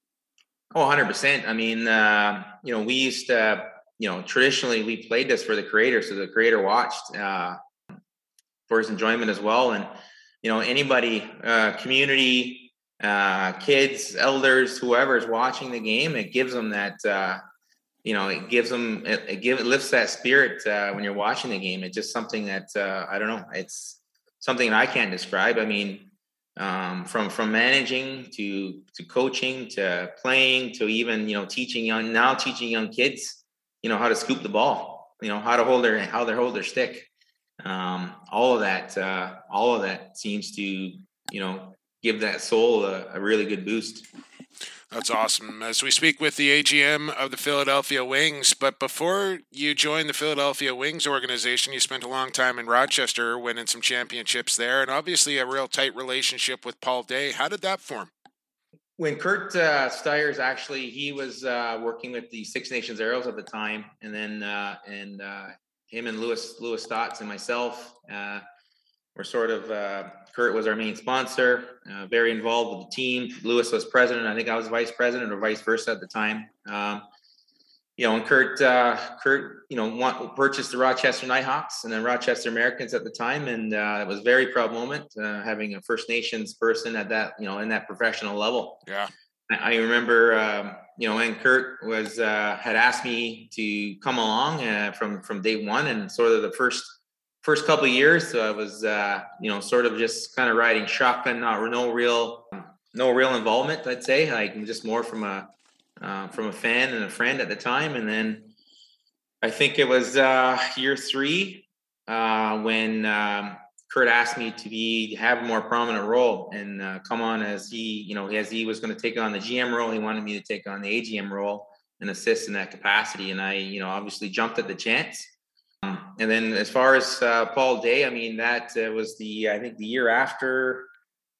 Oh, 100%. I mean, uh, you know, we used to, you know, traditionally we played this for the creator. So the creator watched uh, for his enjoyment as well. And, you know, anybody, uh, community, uh, kids, elders, whoever is watching the game, it gives them that, uh, you know, it gives them, it, it, give, it lifts that spirit uh, when you're watching the game. It's just something that, uh, I don't know, it's something that I can't describe. I mean, um, from from managing to to coaching to playing to even you know teaching young now teaching young kids you know how to scoop the ball you know how to hold their how to hold their stick um, all of that uh, all of that seems to you know give that soul a, a really good boost that's awesome. As we speak with the AGM of the Philadelphia Wings, but before you joined the Philadelphia Wings organization, you spent a long time in Rochester winning some championships there, and obviously a real tight relationship with Paul Day. How did that form? When Curt uh, Styres actually, he was uh, working with the Six Nations Arrows at the time, and then uh, and uh, him and Lewis Lewis Staats and myself uh, were sort of uh, Curt was our main sponsor, very involved with the team. Lewis was president. I think I was vice president or vice versa at the time. Um, you know, and Curt, uh, Curt, you know, want, purchased the Rochester Knighthawks and then Rochester Americans at the time, and uh, it was a very proud moment uh, having a First Nations person at that, you know, in that professional level. Yeah, I, I remember, um, you know, and Curt was uh, had asked me to come along uh, from from day one, and sort of the first first couple of years, so I was, uh, you know, sort of just kind of riding shotgun, not no real, no real involvement. I'd say, like just more from a uh, from a fan and a friend at the time. And then I think it was uh, year three uh, when um, Curt asked me to be have a more prominent role and uh, come on as he, you know, as he was going to take on the GM role, he wanted me to take on the AGM role and assist in that capacity. And I, you know, obviously jumped at the chance and then as far as uh, Paul Day, I mean, that uh, was the, I think the year after,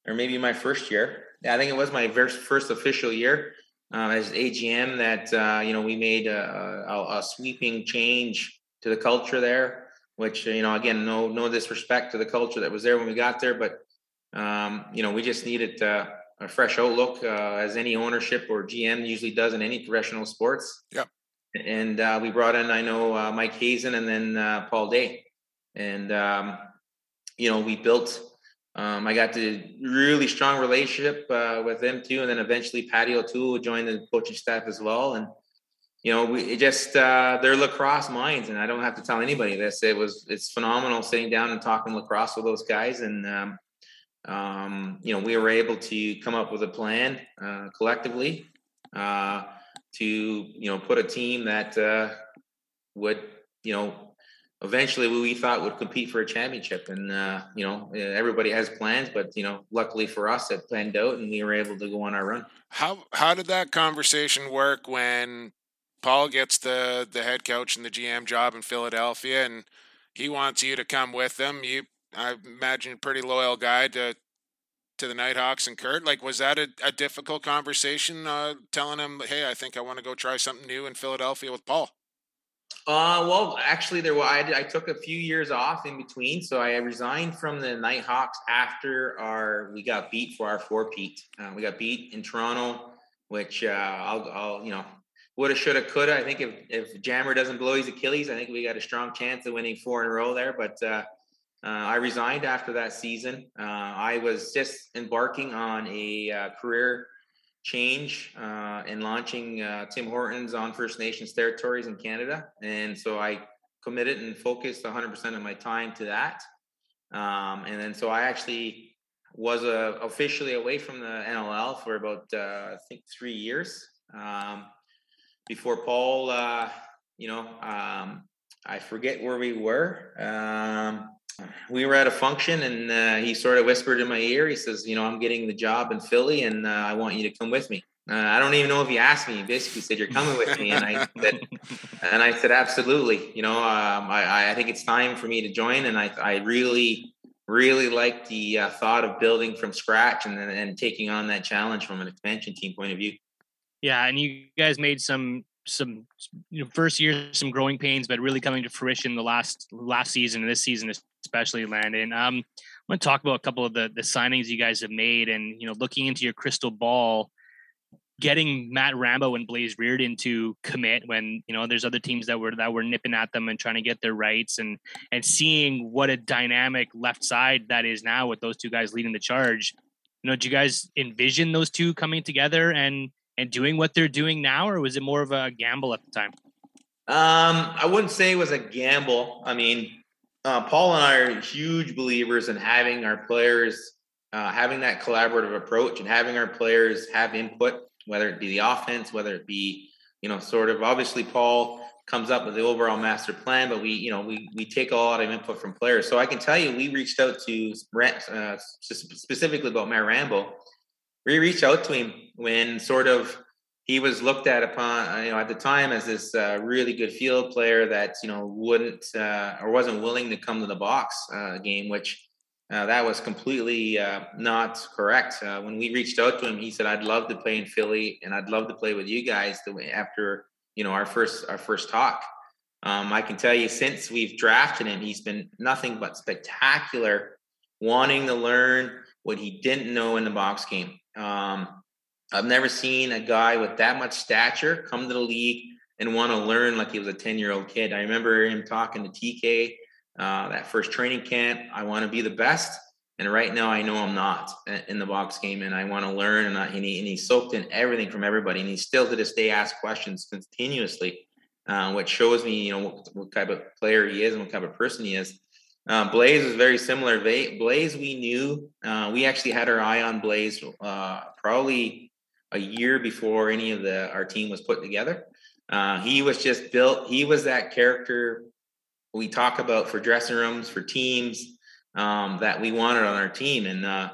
or maybe my first year. Yeah, I think it was my first official year uh, as AGM that, uh, you know, we made a, a, a, sweeping change to the culture there, which, you know, again, no, no disrespect to the culture that was there when we got there, but, um, you know, we just needed uh, a fresh outlook uh, as any ownership or GM usually does in any professional sports. Yep and uh, we brought in I know uh, Mike Hasen and then uh, Paul Day, and um, you know we built. Um, I got the really strong relationship uh, with them too, and then eventually Patty O'Toole joined the coaching staff as well, and you know we just uh, they're lacrosse minds, and I don't have to tell anybody this. It was it's phenomenal sitting down and talking lacrosse with those guys, and um, um, you know we were able to come up with a plan uh, collectively to you know put a team that uh, would you know eventually we thought would compete for a championship and uh, you know everybody has plans but you know luckily for us it planned out and we were able to go on our run how how did that conversation work when paul gets the the head coach and the gm job in philadelphia and he wants you to come with him you i imagine pretty loyal guy to to the Knighthawks and Curt? Like, was that a, a difficult conversation uh, telling him, hey, I think I want to go try something new in Philadelphia with Paul? Uh, well, actually, there was, I, I, took a few years off in between, so I resigned from the Knighthawks after our we got beat for our four peat. Uh, we got beat in Toronto, which uh, I'll, I'll you know woulda, shoulda, coulda. I think if if Jammer doesn't blow his Achilles, I think we got a strong chance of winning four in a row there. But uh, uh, I resigned after that season. Uh, I was just embarking on a uh, career change uh, and launching uh, Tim Hortons on First Nations territories in Canada. And so I committed and focused 100% of my time to that. Um, and then so I actually was uh, officially away from the NLL for about, I think, three years um, before Paul, you know, um, I forget where we were. We were at a function and uh, he sort of whispered in my ear. He says, "You know, I'm getting the job in Philly, and uh, I want you to come with me." Uh, I don't even know if he asked me. He basically said, "You're coming with me," and I [laughs] said, "And I said, absolutely." You know, um, I, I think it's time for me to join, and I, I really, really like the uh, thought of building from scratch and and taking on that challenge from an expansion team point of view. Yeah, and you guys made some some you know, first year some growing pains, but really coming to fruition the last last season and this season especially, Landon. Um, I want to talk about a couple of the the signings you guys have made, and you know, looking into your crystal ball getting Matt Rambo and Blaze Riorden to commit when you know there's other teams that were that were nipping at them and trying to get their rights and and seeing what a dynamic left side that is now with those two guys leading the charge. You know, do you guys envision those two coming together and and doing what they're doing now, or was it more of a gamble at the time? Um, I wouldn't say it was a gamble. I mean, uh, Paul and I are huge believers in having our players uh, having that collaborative approach and having our players have input whether it be the offense, whether it be, you know, sort of obviously Paul comes up with the overall master plan, but we, you know, we we take a lot of input from players. So I can tell you, we reached out to uh, specifically about Matt Rambo. We reached out to him when sort of he was looked at upon, you know, at the time as this uh, really good field player that you know wouldn't uh, or wasn't willing to come to the box uh, game, which uh, that was completely uh, not correct. Uh, when we reached out to him, he said, "I'd love to play in Philly, and I'd love to play with you guys." After you know our first our first talk, um, I can tell you since we've drafted him, he's been nothing but spectacular, wanting to learn what he didn't know in the box game. Um, I've never seen a guy with that much stature come to the league and want to learn like he was a ten year old kid. I remember him talking to TK uh, that first training camp. I want to be the best. And right now, I know I'm not in the box game, and I want to learn. And, I, and, he, and he soaked in everything from everybody, and he still to this day asks questions continuously, uh, which shows me, you know, what, what, type of player he is and what type of person he is. Uh, Blaze was very similar. Blaze, we knew uh, we actually had our eye on Blaze uh, probably a year before any of the our team was put together. Uh, he was just built. He was that character we talk about for dressing rooms for teams um, that we wanted on our team and uh,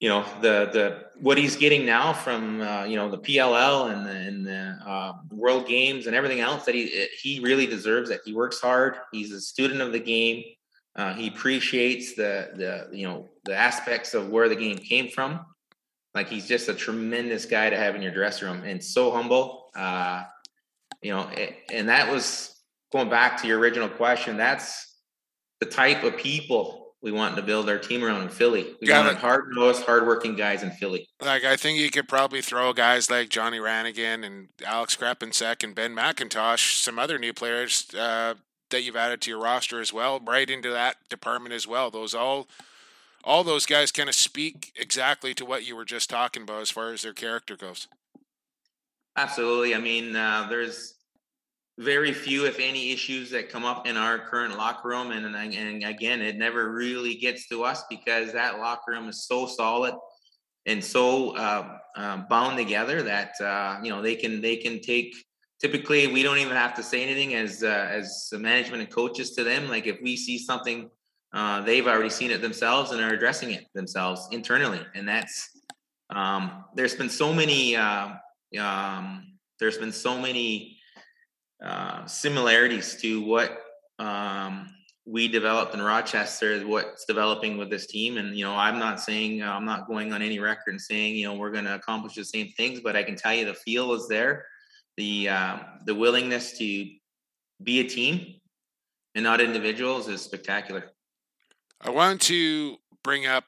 you know the the what he's getting now from you know the PLL and the, and the World Games and everything else that he he really deserves it. He works hard. He's a student of the game. Uh, he appreciates the the you know the aspects of where the game came from. Like he's just a tremendous guy to have in your dressing room and so humble. Uh, you know, and that was going back to your original question, that's the type of people we want to build our team around in Philly. We Got want hard nosed, hardworking guys in Philly. Like I think you could probably throw guys like Johnny Ranigan and Alex Krepensek and Ben McIntosh, some other new players uh, that you've added to your roster as well, right into that department as well. Those all all those guys kind of speak exactly to what you were just talking about as far as their character goes. Absolutely. I mean, uh, there's very few, if any, issues that come up in our current locker room. And, and and again, it never really gets to us because that locker room is so solid and so uh, uh, bound together that uh, you know they can they can take. Typically, we don't even have to say anything as uh, as management and coaches to them. Like if we see something, uh, they've already seen it themselves and are addressing it themselves internally. And that's um, there's been so many. Uh, um, there's been so many uh, similarities to what um, we developed in Rochester what's developing with this team. And, you know, I'm not saying, I'm not going on any record and saying, you know, we're going to accomplish the same things, but I can tell you the feel is there. The, uh, the willingness to be a team and not individuals is spectacular. I want to bring up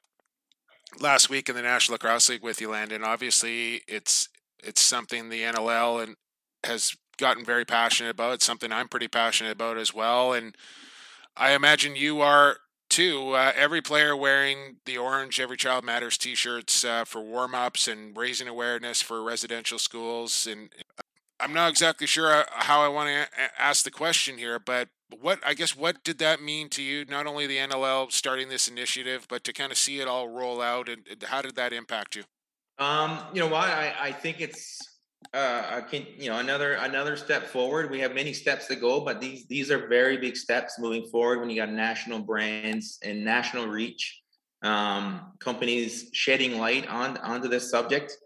last week in the National Lacrosse League with you, Landon. Obviously, it's it's something the NLL and has gotten very passionate about. It's something I'm pretty passionate about as well. And I imagine you are too. Uh, every player wearing the orange Every Child Matters t shirts uh, for warm ups and raising awareness for residential schools. And I'm not exactly sure uh, how I want to ask the question here, but what I guess what did that mean to you? Not only the NLL starting this initiative, but to kind of see it all roll out, and how did that impact you? Um, you know what? I, I think it's uh, can, you know another another step forward. We have many steps to go, but these these are very big steps moving forward. When you got national brands and national reach, um, companies shedding light on onto this subject.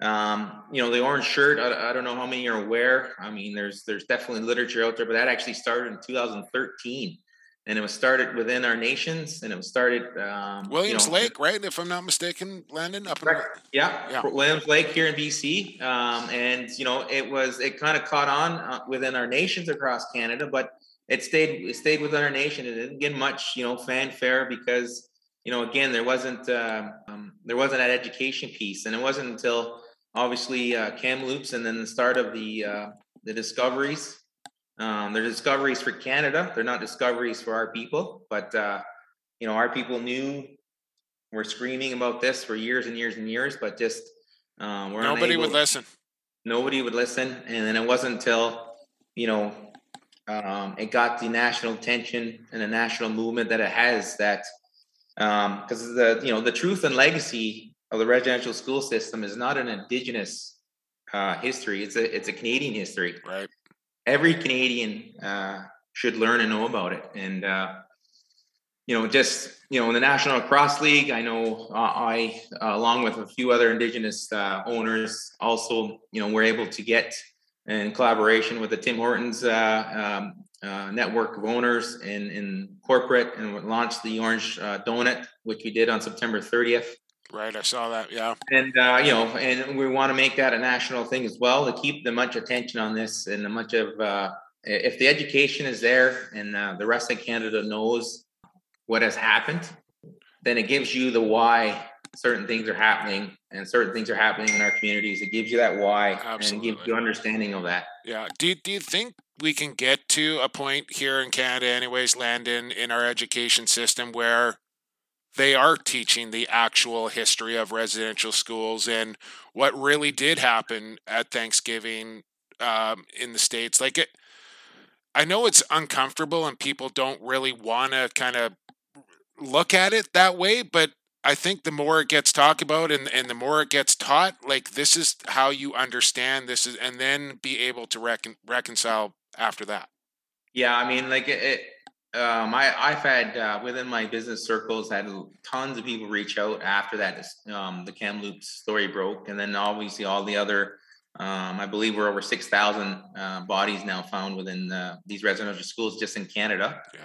Um, you know, the orange shirt. I, I, don't know how many are aware. I mean, there's there's definitely literature out there, but that actually started in 2013 and it was started within our nations, and it was started um, Williams you know, Lake, right? If I'm not mistaken, Landon up in yeah, yeah, Williams Lake here in BC, um, and you know it was it kind of caught on uh, within our nations across Canada, but it stayed it stayed within our nation. It didn't get much you know fanfare because you know again there wasn't uh, um, there wasn't that education piece, and it wasn't until obviously uh, Kamloops and then the start of the uh, the discoveries um, they're discoveries for Canada. They're not discoveries for our people, but uh, you know, our people knew we're screaming about this for years and years and years, but just um, we're nobody unable, would listen. Nobody would listen, and then it wasn't until you know um, it got the national attention and the national movement that it has that because um, the you know the truth and legacy of the residential school system is not an indigenous uh, history; it's a it's a Canadian history. Right every Canadian uh, should learn and know about it. And uh, you know, just you know, in the National Cross League, I know uh, I, along with a few other Indigenous uh, owners, also you know, we're able to get in collaboration with the Tim Hortons uh, um, uh, network of owners in, in corporate and launched the Orange Donut, which we did on September 30th. Right, I saw that. Yeah, and uh, you know, and we want to make that a national thing as well to keep the much attention on this and the much of uh, if the education is there and uh, the rest of Canada knows what has happened, then it gives you the why certain things are happening and certain things are happening in our communities. It gives you that why Absolutely. and gives you understanding of that. Yeah. Do Do you think we can get to a point here in Canada, anyways, Landon, in our education system where they are teaching the actual history of residential schools and what really did happen at Thanksgiving um, in the states. Like it, I know it's uncomfortable and people don't really want to kind of look at it that way, but I think the more it gets talked about and, and the more it gets taught, like this is how you understand this is, and then be able to recon, reconcile after that. Yeah, I mean, like it, um, I, I've had uh, within my business circles had tons of people reach out after that. Um, the Kamloops story broke, and then obviously all the other. Um, I believe we're over six thousand uh, bodies now found within uh, these residential schools just in Canada. Yeah.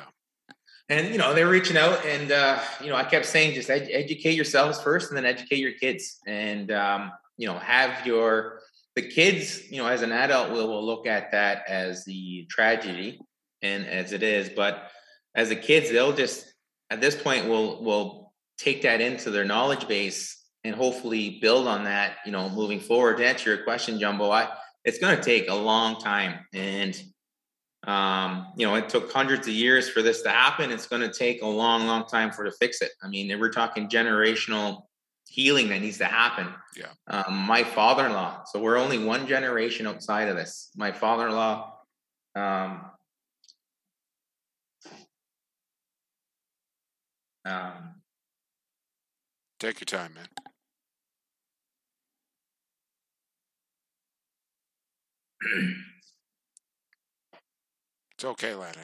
And you know they're reaching out, and uh, you know I kept saying just ed- educate yourselves first, and then educate your kids, and um, you know have your the kids. You know as an adult, will will look at that as the tragedy, and as it is, but as the kids, they'll just at this point will will take that into their knowledge base and hopefully build on that. You know, moving forward. To answer your question, Jumbo, I it's going to take a long time, and um, you know, it took hundreds of years for this to happen. It's going to take a long, long time for to fix it. I mean, we're talking generational healing that needs to happen. Yeah. Um, my father-in-law. So we're only one generation outside of this. My father-in-law um, Um, Take your time, man. [clears throat] it's okay, Landon.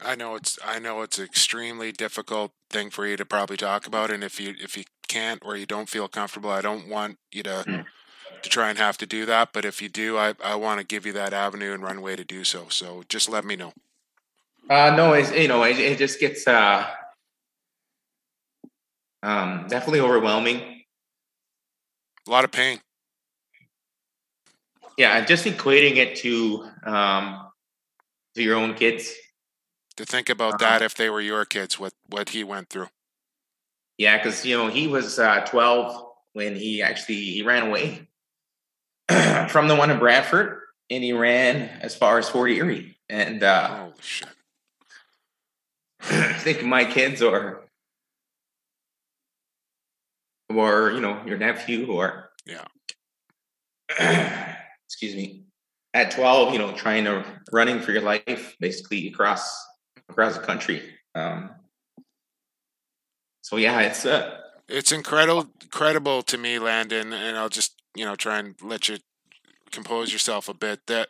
I know it's I know it's an extremely difficult thing for you to probably talk about, and if you if you can't or you don't feel comfortable, I don't want you to mm to try and have to do that. But if you do, I, I want to give you that avenue and runway to do so. So just let me know. Uh, no, it's, you know, it, it just gets uh, um, definitely overwhelming. A lot of pain. Yeah, just equating it to um, to your own kids. To think about uh-huh. that if they were your kids, what what he went through. Yeah, because you know he was uh, twelve when he actually he ran away [clears throat] from the one in Brantford, and he ran as far as Fort Erie. And uh, shit! I think my kids or or you know your nephew or yeah. [clears throat] excuse me. At twelve, you know, trying to running for your life, basically across across the country. Um, so yeah, it's uh, it's incredible, incredible to me, Landon, and I'll just you know try and let you compose yourself a bit. That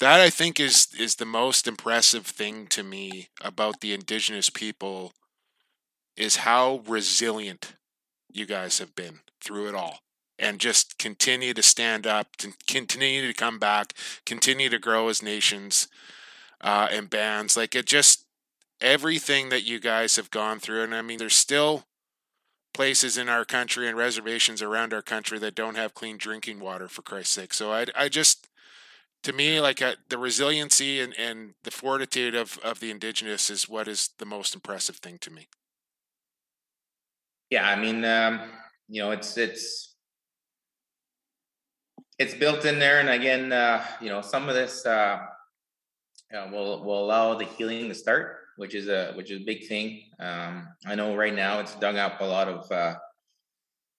that I think is is the most impressive thing to me about the indigenous people is how resilient you guys have been through it all and just continue to stand up to continue to come back continue to grow as nations uh, and bands like it just everything that you guys have gone through and i mean there's still places in our country and reservations around our country that don't have clean drinking water for christ's sake. So i, I just to me like uh, the resiliency and, and the fortitude of, of the indigenous is what is the most impressive thing to me. Yeah i mean um, you know it's it's it's built in there and again uh, you know some of this uh, uh, will will allow the healing to start which is a which is a big thing. Um, i know right now it's dug up a lot of uh,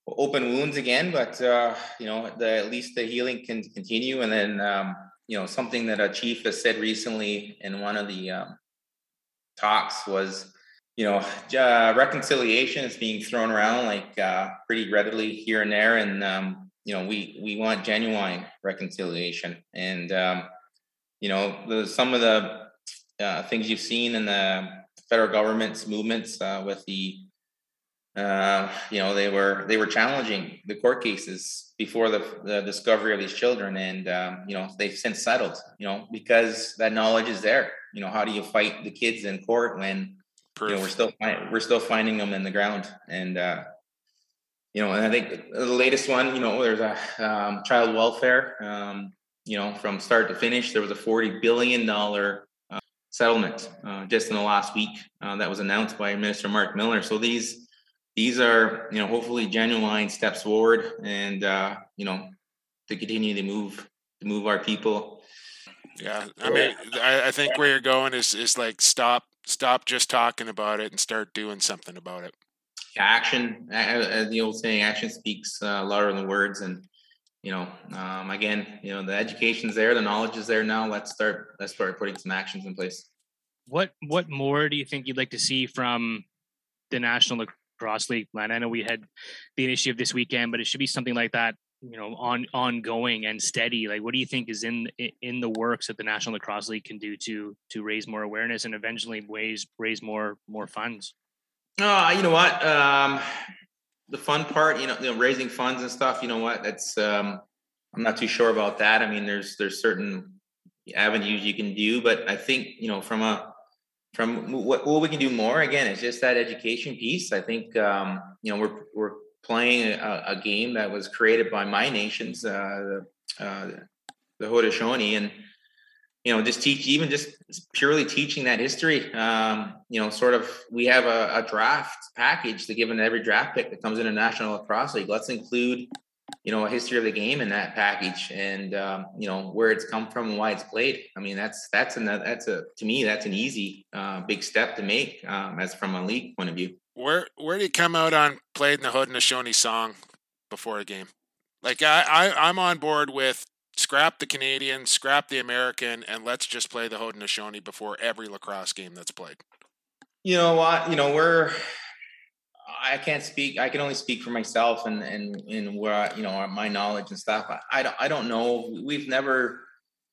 open wounds again but uh, you know the, at least the healing can continue. And then um, you know something that a chief has said recently in one of the um, talks was you know uh, reconciliation is being thrown around like uh, pretty readily here and there. And um, you know we we want genuine reconciliation. And um, you know the, some of the uh, things you've seen in the federal government's movements uh, with the uh, you know they were they were challenging the court cases before the, the discovery of these children. And um, you know they've since settled you know because that knowledge is there. You know how do you fight the kids in court when Proof. you know we're still we're still finding them in the ground? And uh, you know and i think the latest one you know there's a um, child welfare um, you know from start to finish there was a 40 billion dollar settlement uh, just in the last week uh, that was announced by minister marc miller. So these these are you know hopefully genuine steps forward and uh, you know to continue to move to move our people. Yeah i mean I, I think where you're going is is like stop stop just talking about it and start doing something about it. Yeah, action as the old saying action speaks uh, louder than words and you know um, again you know the education's there the knowledge is there now let's start let's start putting some actions in place what what more do you think you'd like to see from the national Lacrosse League plan. I know we had the initiative this weekend, but it should be something like that, you know, on ongoing and steady. Like, what do you think is in in the works that the National Lacrosse League can do to to raise more awareness and eventually raise raise more more funds? Uh, you know what? Um, the fun part, you know, you know, raising funds and stuff. You know what? That's um, I'm not too sure about that. I mean, there's there's certain avenues you can do, but I think you know from a from what, what we can do more again it's just that education piece i think um, you know we're we're playing a, a, game that was created by my nations uh, uh, the haudenosaunee and you know just teach even just purely teaching that history um, you know sort of we have a, a draft package to give in every draft pick that comes in a national lacrosse league. Let's include you know a history of the game in that package and um, you know where it's come from and why it's played. I mean that's that's an that's a to me that's an easy uh, big step to make um, as from a league point of view. Where where do you come out on playing the haudenosaunee song before a game? Like I, I i'm on board with scrap the canadian scrap the american and let's just play the haudenosaunee before every lacrosse game that's played you know what you know we're I can't speak. I can only speak for myself and and and where I, you know my knowledge and stuff. I, I don't I don't know. We've never,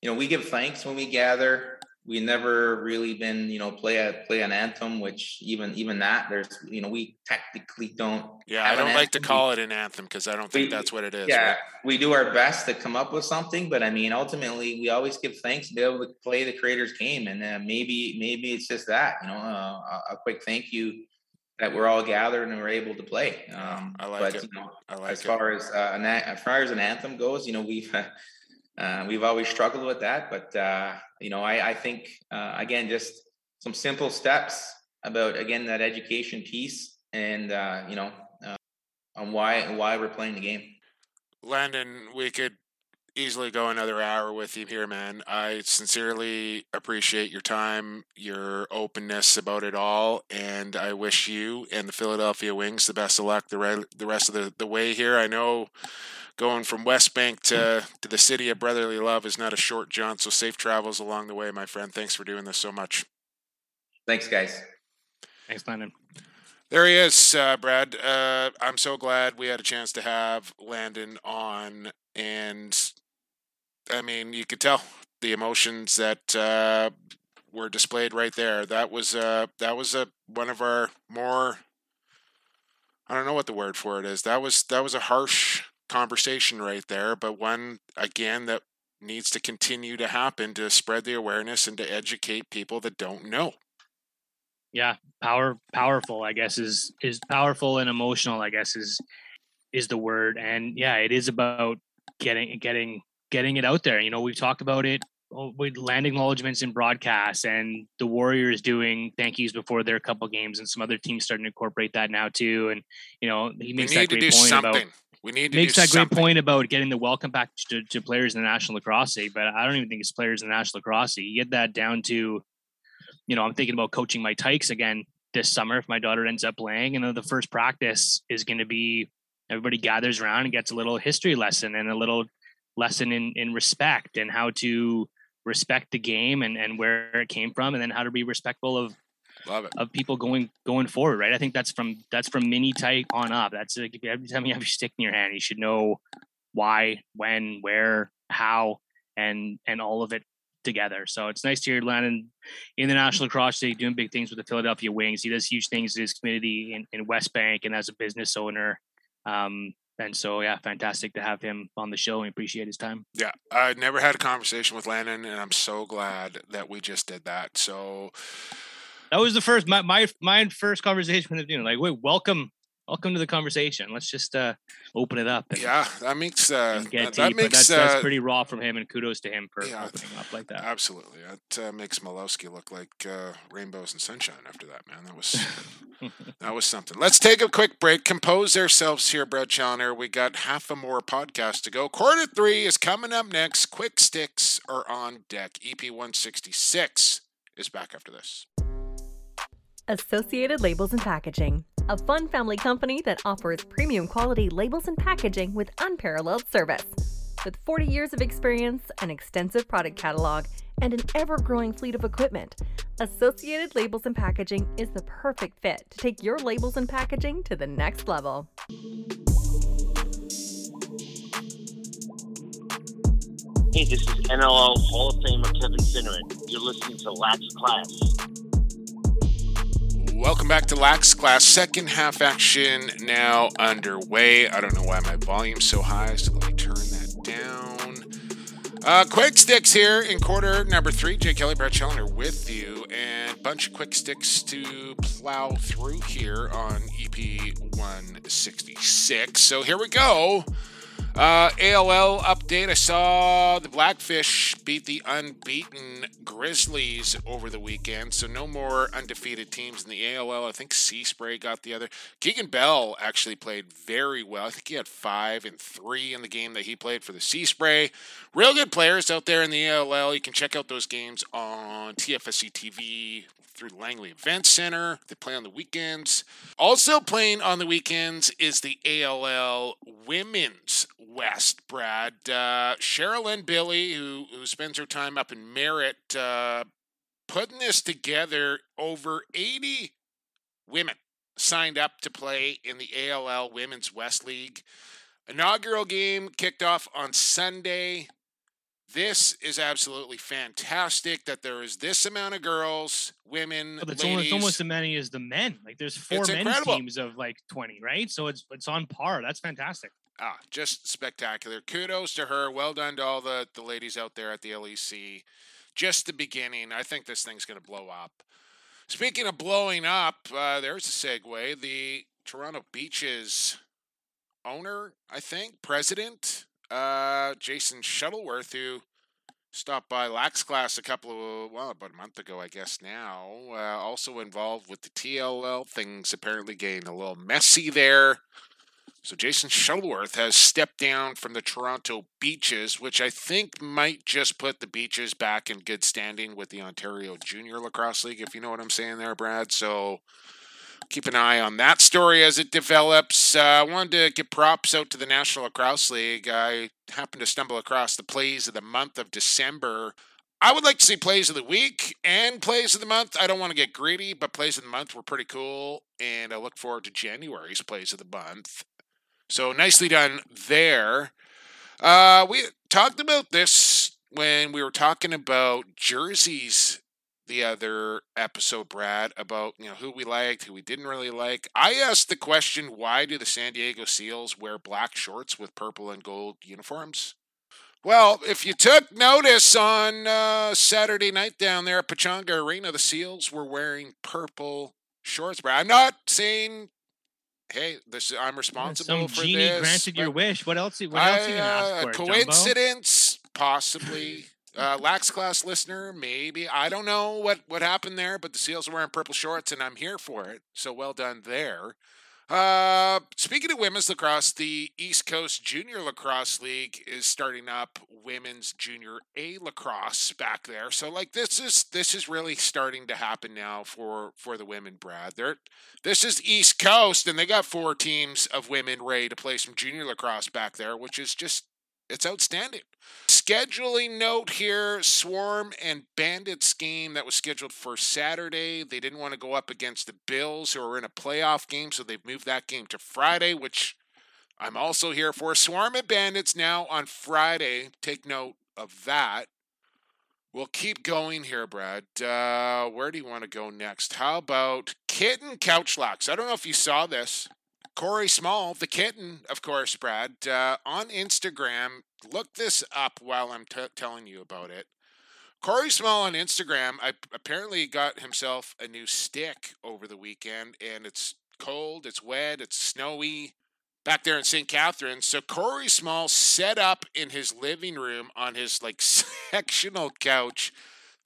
you know, we give thanks when we gather. We never really been, you know, play a play an anthem. Which even even that there's, you know, we technically don't. Yeah, I don't like to call it an anthem because I don't think we, that's what it is. Yeah, right? we do our best to come up with something, but I mean, ultimately, we always give thanks to be able to play the creator's game, and uh, maybe maybe it's just that, you know, uh, a quick thank you that we're all gathered and we're able to play. Um, I like but, it. You know, I like as far as uh, an, as far as an anthem goes, you know, we've [laughs] uh, we've always struggled with that. But uh, you know, I, I think uh, again, just some simple steps about again that education piece, and uh, you know, uh, on why why we're playing the game. Landon, we could easily go another hour with you here, man. I sincerely appreciate your time, your openness about it all, and I wish you and the Philadelphia Wings the best of luck the, re- the rest of the, the way here. I know going from West Bank to, to the city of brotherly love is not a short jaunt, so safe travels along the way, my friend. Thanks for doing this so much. Thanks, guys. Thanks, Landon. There he is, uh, Brad. Uh, I'm so glad we had a chance to have Landon on, and I mean, you could tell the emotions that uh, were displayed right there. That was uh, that was a one of our more. I don't know what the word for it is. That was that was a harsh conversation right there, but one again that needs to continue to happen to spread the awareness and to educate people that don't know. Yeah power powerful i guess is is powerful and emotional i guess is is the word. And yeah it is about getting getting getting it out there. You know we've talked about it oh, with land acknowledgements in broadcasts and the warriors doing thank yous before their couple games and some other teams starting to incorporate that now too. And you know he makes that great point something. about we need to makes that something. great point about getting the welcome back to, to players in the national lacrosse league but i don't even think it's players in the national lacrosse league you get that down to you know, I'm thinking about coaching my tykes again this summer if my daughter ends up playing. And then the first practice is going to be everybody gathers around and gets a little history lesson and a little lesson in, in respect and how to respect the game and, and where it came from and then how to be respectful of of people going going forward right i think that's from that's from mini tyke on up that's like every time you have your stick in your hand you should know why when where how and and all of it together. So it's nice to hear Landon in the National Lacrosse League doing big things with the Philadelphia Wings. He does huge things in his community in, in West Bank and as a business owner. Um, and so, yeah, fantastic to have him on the show. We appreciate his time. Yeah, I never had a conversation with Landon, and I'm so glad that we just did that. So that was the first my my, my first conversation with him. Like, wait, welcome welcome to the conversation. Let's just uh, open it up. And, yeah, that makes uh, that, that makes that's, uh, that's, pretty raw from him, and kudos to him for yeah, opening up like that. Absolutely, that uh, makes Malowski look like uh, rainbows and sunshine. After that, man, that was [laughs] that was something. Let's take a quick break, compose ourselves here, Brad Challoner. We got half a more podcast to go. Quarter three is coming up next. Quick sticks are on deck. EP one sixty six is back after this. Associated Labels and Packaging, a fun family company that offers premium quality labels and packaging with unparalleled service. With 40 years of experience, an extensive product catalog, and an ever growing fleet of equipment, Associated Labels and Packaging is the perfect fit to take your labels and packaging to the next level. Hey, this is NLL Hall of Famer Kevin Finneran. You're listening to Lax Class. Welcome back to Lax Class. Second half action now underway. I don't know why my volume's so high, so let me turn that down. Uh, quick sticks here in quarter number three. Jake Elliott, Brad Challoner with you, and a bunch of quick sticks to plow through here on EP 166. So here we go. Uh, ALL update. I saw the Blackfish beat the unbeaten Grizzlies over the weekend, so no more undefeated teams in the ALL. I think Sea Spray got the other. Keegan Bell actually played very well. I think he had five and three in the game that he played for the Sea Spray. Real good players out there in the ALL. You can check out those games on TFSC TV through Langley Event Center. They play on the weekends. Also playing on the weekends is the ALL Women's West, Brad. Uh, Cheryl Billy, who, who spends her time up in Merritt, uh, putting this together, over 80 women signed up to play in the ALL Women's West League. Inaugural game kicked off on Sunday. This is absolutely fantastic that there is this amount of girls, women, But it's almost, almost as many as the men. Like there's four It's men's incredible. teams of like 20, right? So it's it's on par. That's fantastic. Ah, just spectacular. Kudos to her. Well done to all the, the ladies out there at the LEC. Just the beginning. I think this thing's going to blow up. Speaking of blowing up, uh, there's a segue. The Toronto Beaches owner, I think, president, uh, Jason Shuttleworth, who stopped by Lax Class a couple of, well, about a month ago, I guess now, uh, also involved with the TLL. Things apparently getting a little messy there. So Jason Shuttleworth has stepped down from the Toronto Beaches, which I think might just put the Beaches back in good standing with the Ontario Junior Lacrosse League, if you know what I'm saying there, Brad. So keep an eye on that story as it develops. Uh, I wanted to give props out to the National Lacrosse League. I happened to stumble across the plays of the month of December I would like to see plays of the week and plays of the month. I don't want to get greedy, but plays of the month were pretty cool, and I look forward to January's plays of the month. So nicely done there. Uh, we talked about this when we were talking about jerseys the other episode, Brad, about you know who we liked, who we didn't really like. I asked the question, why do the San Diego Seals wear black shorts with purple and gold uniforms? Well, if you took notice on uh, Saturday night down there at Pechanga Arena, the Seals were wearing purple shorts. Brad, I'm not saying, hey, this I'm responsible Some for genie this. granted your wish. What else? What else are you gonna ask uh, for? Jumbo? coincidence, possibly. Uh, Lax class listener, maybe. I don't know what, what happened there, but the Seals are wearing purple shorts, and I'm here for it. So well done there. Uh, speaking of women's lacrosse, the East Coast Junior Lacrosse League is starting up women's junior A lacrosse back there. So like this is this is really starting to happen now for for the women, Brad. They're this is East Coast and they got four teams of women ready to play some junior lacrosse back there, which is just it's outstanding. Scheduling note here Swarm and Bandits game that was scheduled for Saturday. They didn't want to go up against the Bills, who are in a playoff game, so they've moved that game to Friday, which I'm also here for. Swarm and Bandits now on Friday. Take note of that. We'll keep going here, Brad. Uh, where do you want to go next? How about Kitten Couchlocks? I don't know if you saw this. Corey Small, the kitten, of course, Brad, uh, on Instagram. Look this up while I'm t- telling you about it. Corey Small on Instagram I, apparently got himself a new stick over the weekend, and it's cold, it's wet, it's snowy back there in St. Catharines. So Corey Small set up in his living room on his like [laughs] sectional couch,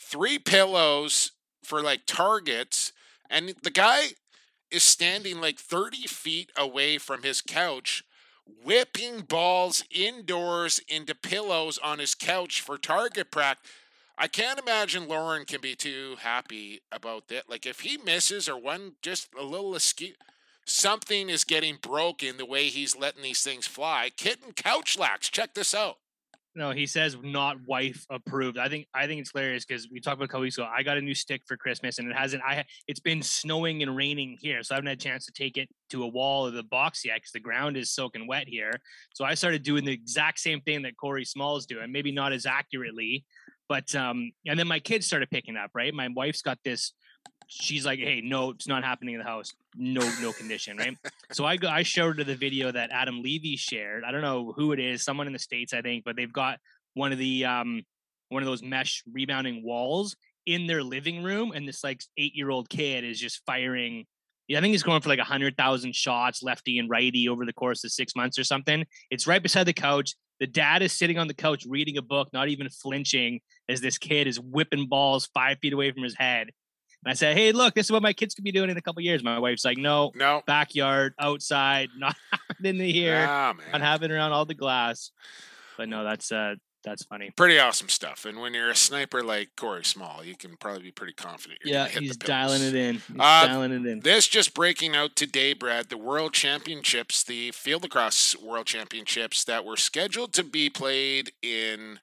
three pillows for like targets, and the guy is standing like 30 feet away from his couch, whipping balls indoors into pillows on his couch for target practice. I can't imagine Lauren can be too happy about that. Like if he misses or one just a little askew, something is getting broken the way he's letting these things fly. Kitten couch lax. Check this out. No, he says not wife approved. I think I think it's hilarious because we talked about a couple weeks ago. I got a new stick for Christmas, and it hasn't. I it's been snowing and raining here, so I haven't had a chance to take it to a wall of the box yet because the ground is soaking wet here. So I started doing the exact same thing that Corey Small's doing, maybe not as accurately, but um. And then my kids started picking up. Right, my wife's got this. She's like, "Hey, no, it's not happening in the house. No, no condition, right?" so I go, I showed her the video that Adam Levy shared. I don't know who it is, someone in the states, I think, but they've got one of the um one of those mesh rebounding walls in their living room, and this like eight year old kid is just firing. I think he's going for like a hundred thousand shots, lefty and righty, over the course of six months or something. It's right beside the couch. The dad is sitting on the couch reading a book, not even flinching, as this kid is whipping balls five feet away from his head. And I said, "Hey, look, this is what my kids could be doing in a couple years." My wife's like, "No, No. backyard, outside, [laughs] not in the here, Ah, not having around all the glass." But no, that's uh, that's funny. Pretty awesome stuff. And when you're a sniper like Corey Small, you can probably be pretty confident. You're Yeah, he's dialing it in. He's Uh, dialing it in. This just breaking out today, Brad. The World Championships, the Field Lacrosse World Championships that were scheduled to be played in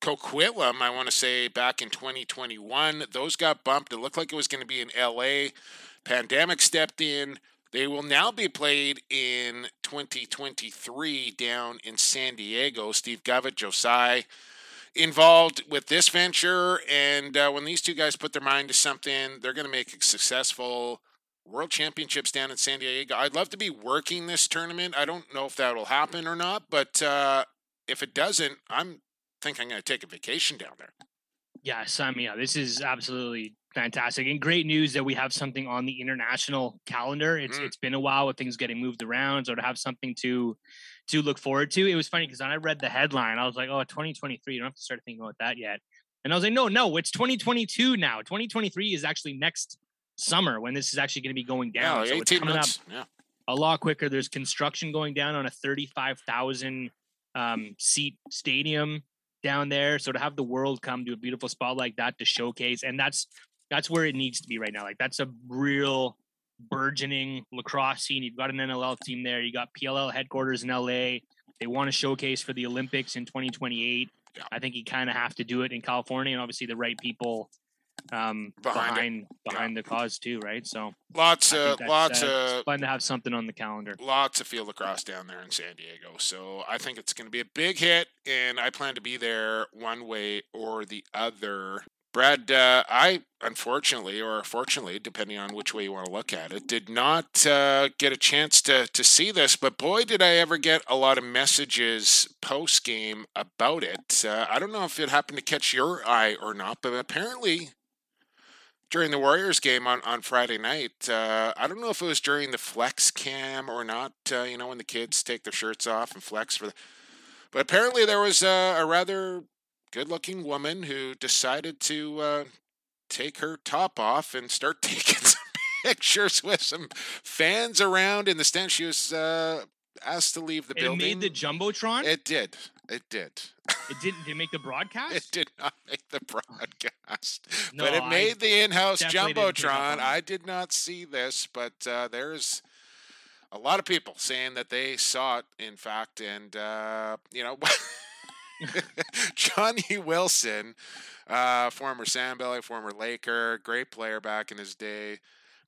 Coquitlam, I want to say back in 2021. Those got bumped. It looked like it was going to be in LA. Pandemic stepped in. They will now be played in 2023 down in San Diego. Steve Govett, Joe Tsai involved with this venture. And uh, when these two guys put their mind to something, they're going to make it successful. World Championships down in San Diego. I'd love to be working this tournament. I don't know if that will happen or not, but uh, if it doesn't, I'm think I'm going to take a vacation down there. Yeah, sign me up. This is absolutely fantastic and great news that we have something on the international calendar. It's Mm. it's been a while with things getting moved around, so to have something to to look forward to. It was funny because when I read the headline, I was like, "Oh, 2023. You don't have to start thinking about that yet." And I was like, "No, no, it's 2022 now. 2023 is actually next summer when this is actually going to be going down. like so it's 18 coming up months. Yeah. a lot quicker. There's construction going down on a 35,000 um, seat stadium down there. So to have the world come to a beautiful spot like that to showcase, and that's that's where it needs to be right now. Like that's a real burgeoning lacrosse scene. You've got an NLL team there. You got PLL headquarters in LA. They want to showcase for the Olympics in 2028. Yeah. I think you kind of have to do it in California, and obviously the right people um, Behind behind behind, the cause too, right? So Lots of lots uh, of it's fun to have something on the calendar. lots of field lacrosse down there in San Diego. So I think it's going to be a big hit, and I plan to be there one way or the other. Brad, uh, I unfortunately, or fortunately, depending on which way you want to look at it, did not uh, get a chance to to see this. But boy, did I ever get a lot of messages post game about it. Uh, I don't know if it happened to catch your eye or not, but apparently during the Warriors game on, on Friday night. Uh, I don't know if it was during the flex cam or not. Uh, you know when the kids take their shirts off and flex for the. But apparently there was a, a rather good-looking woman who decided to uh, take her top off and start [laughs] taking some pictures with some fans around in the stand. She was uh, asked to leave the It building. It made the jumbotron. It, It did. It did. didn't. Did it make the [laughs] broadcast? It did not make the broadcast, No, but it I made the in-house definitely didn't pick up jumbotron. I did not see this, but uh, there's a lot of people saying that they saw it. In fact, and uh, you know, [laughs] Johnny Wilson, uh, former Sandbelly, former Laker, great player back in his day.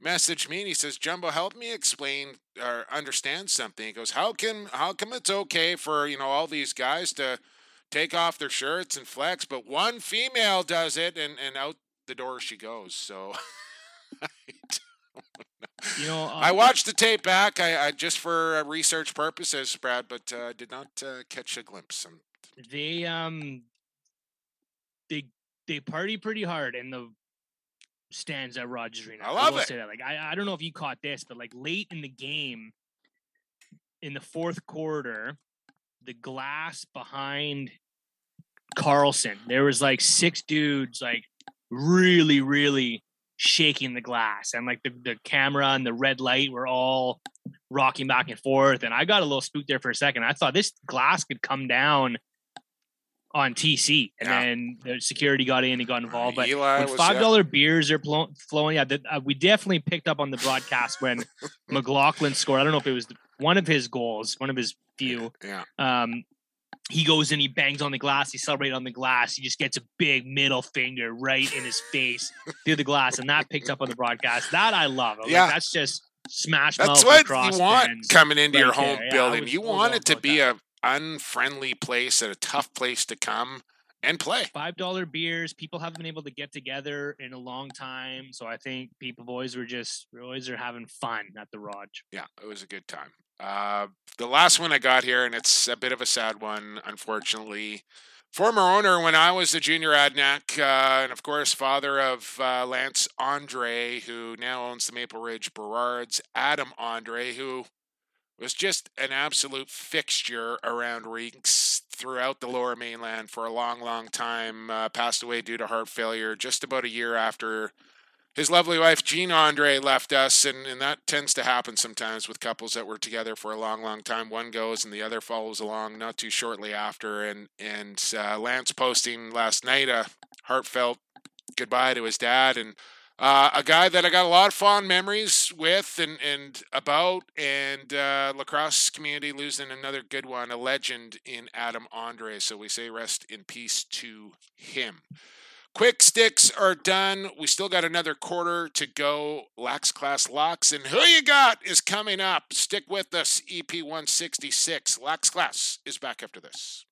Messaged me and he says, "Jumbo, help me explain or understand something." He goes, "How can how come it's okay for you know all these guys to take off their shirts and flex, but one female does it and, and out the door she goes. So [laughs] I, You know, uh, I watched the tape back. I, I just for research purposes, Brad, but uh, did not uh, catch a glimpse. Um, they um they they party pretty hard and the stands at Rogers Arena. I love will it. Say that. Like I, I don't know if you caught this, but like late in the game, in the fourth quarter, the glass behind Carlson, there was like six dudes like really, really shaking the glass, and like the, the camera and the red light were all rocking back and forth. And I got a little spooked there for a second. I thought this glass could come down on TC, and Yeah. then the security got in and got involved. But Eli when five dollar beers are plo- flowing, yeah, that, uh, we definitely picked up on the broadcast when [laughs] McLaughlin scored. I don't know if it was one of his goals, one of his few. Yeah, Um, he goes and he bangs on the glass, he celebrates on the glass. He just gets a big middle finger right in his face [laughs] through the glass, and that picked up on the broadcast. That I love. I was like, Yeah. that's just smash that's what you want fans. coming into your home there. Yeah, building. was- you want it to be a unfriendly place and a tough place to come and play. five dollar beers. People haven't been able to get together in a long time, so I think people boys were just boys are having fun at the Raj. Yeah, it was a good time. Uh, the last one I got here, and it's a bit of a sad one, unfortunately. Former owner when I was the junior Adanac, uh, and of course, father of uh, Lance Andre, who now owns the Maple Ridge Burrards, Adam Andre, who was just an absolute fixture around rinks throughout the lower mainland for a long, long time. Uh, passed away due to heart failure just about a year after his lovely wife Jean Andre left us, and, and that tends to happen sometimes with couples that were together for a long, long time. One goes and the other follows along not too shortly after. And and uh, Lance posting last night a heartfelt goodbye to his dad and uh, a guy that I got a lot of fond memories with and, and about, and uh, lacrosse community losing another good one, a legend in Adam Andre. So we say rest in peace to him. Quick sticks are done. We still got another quarter to go. Lax Class Locks. And who you got is coming up. Stick with us. EP 166. Lax Class is back after this.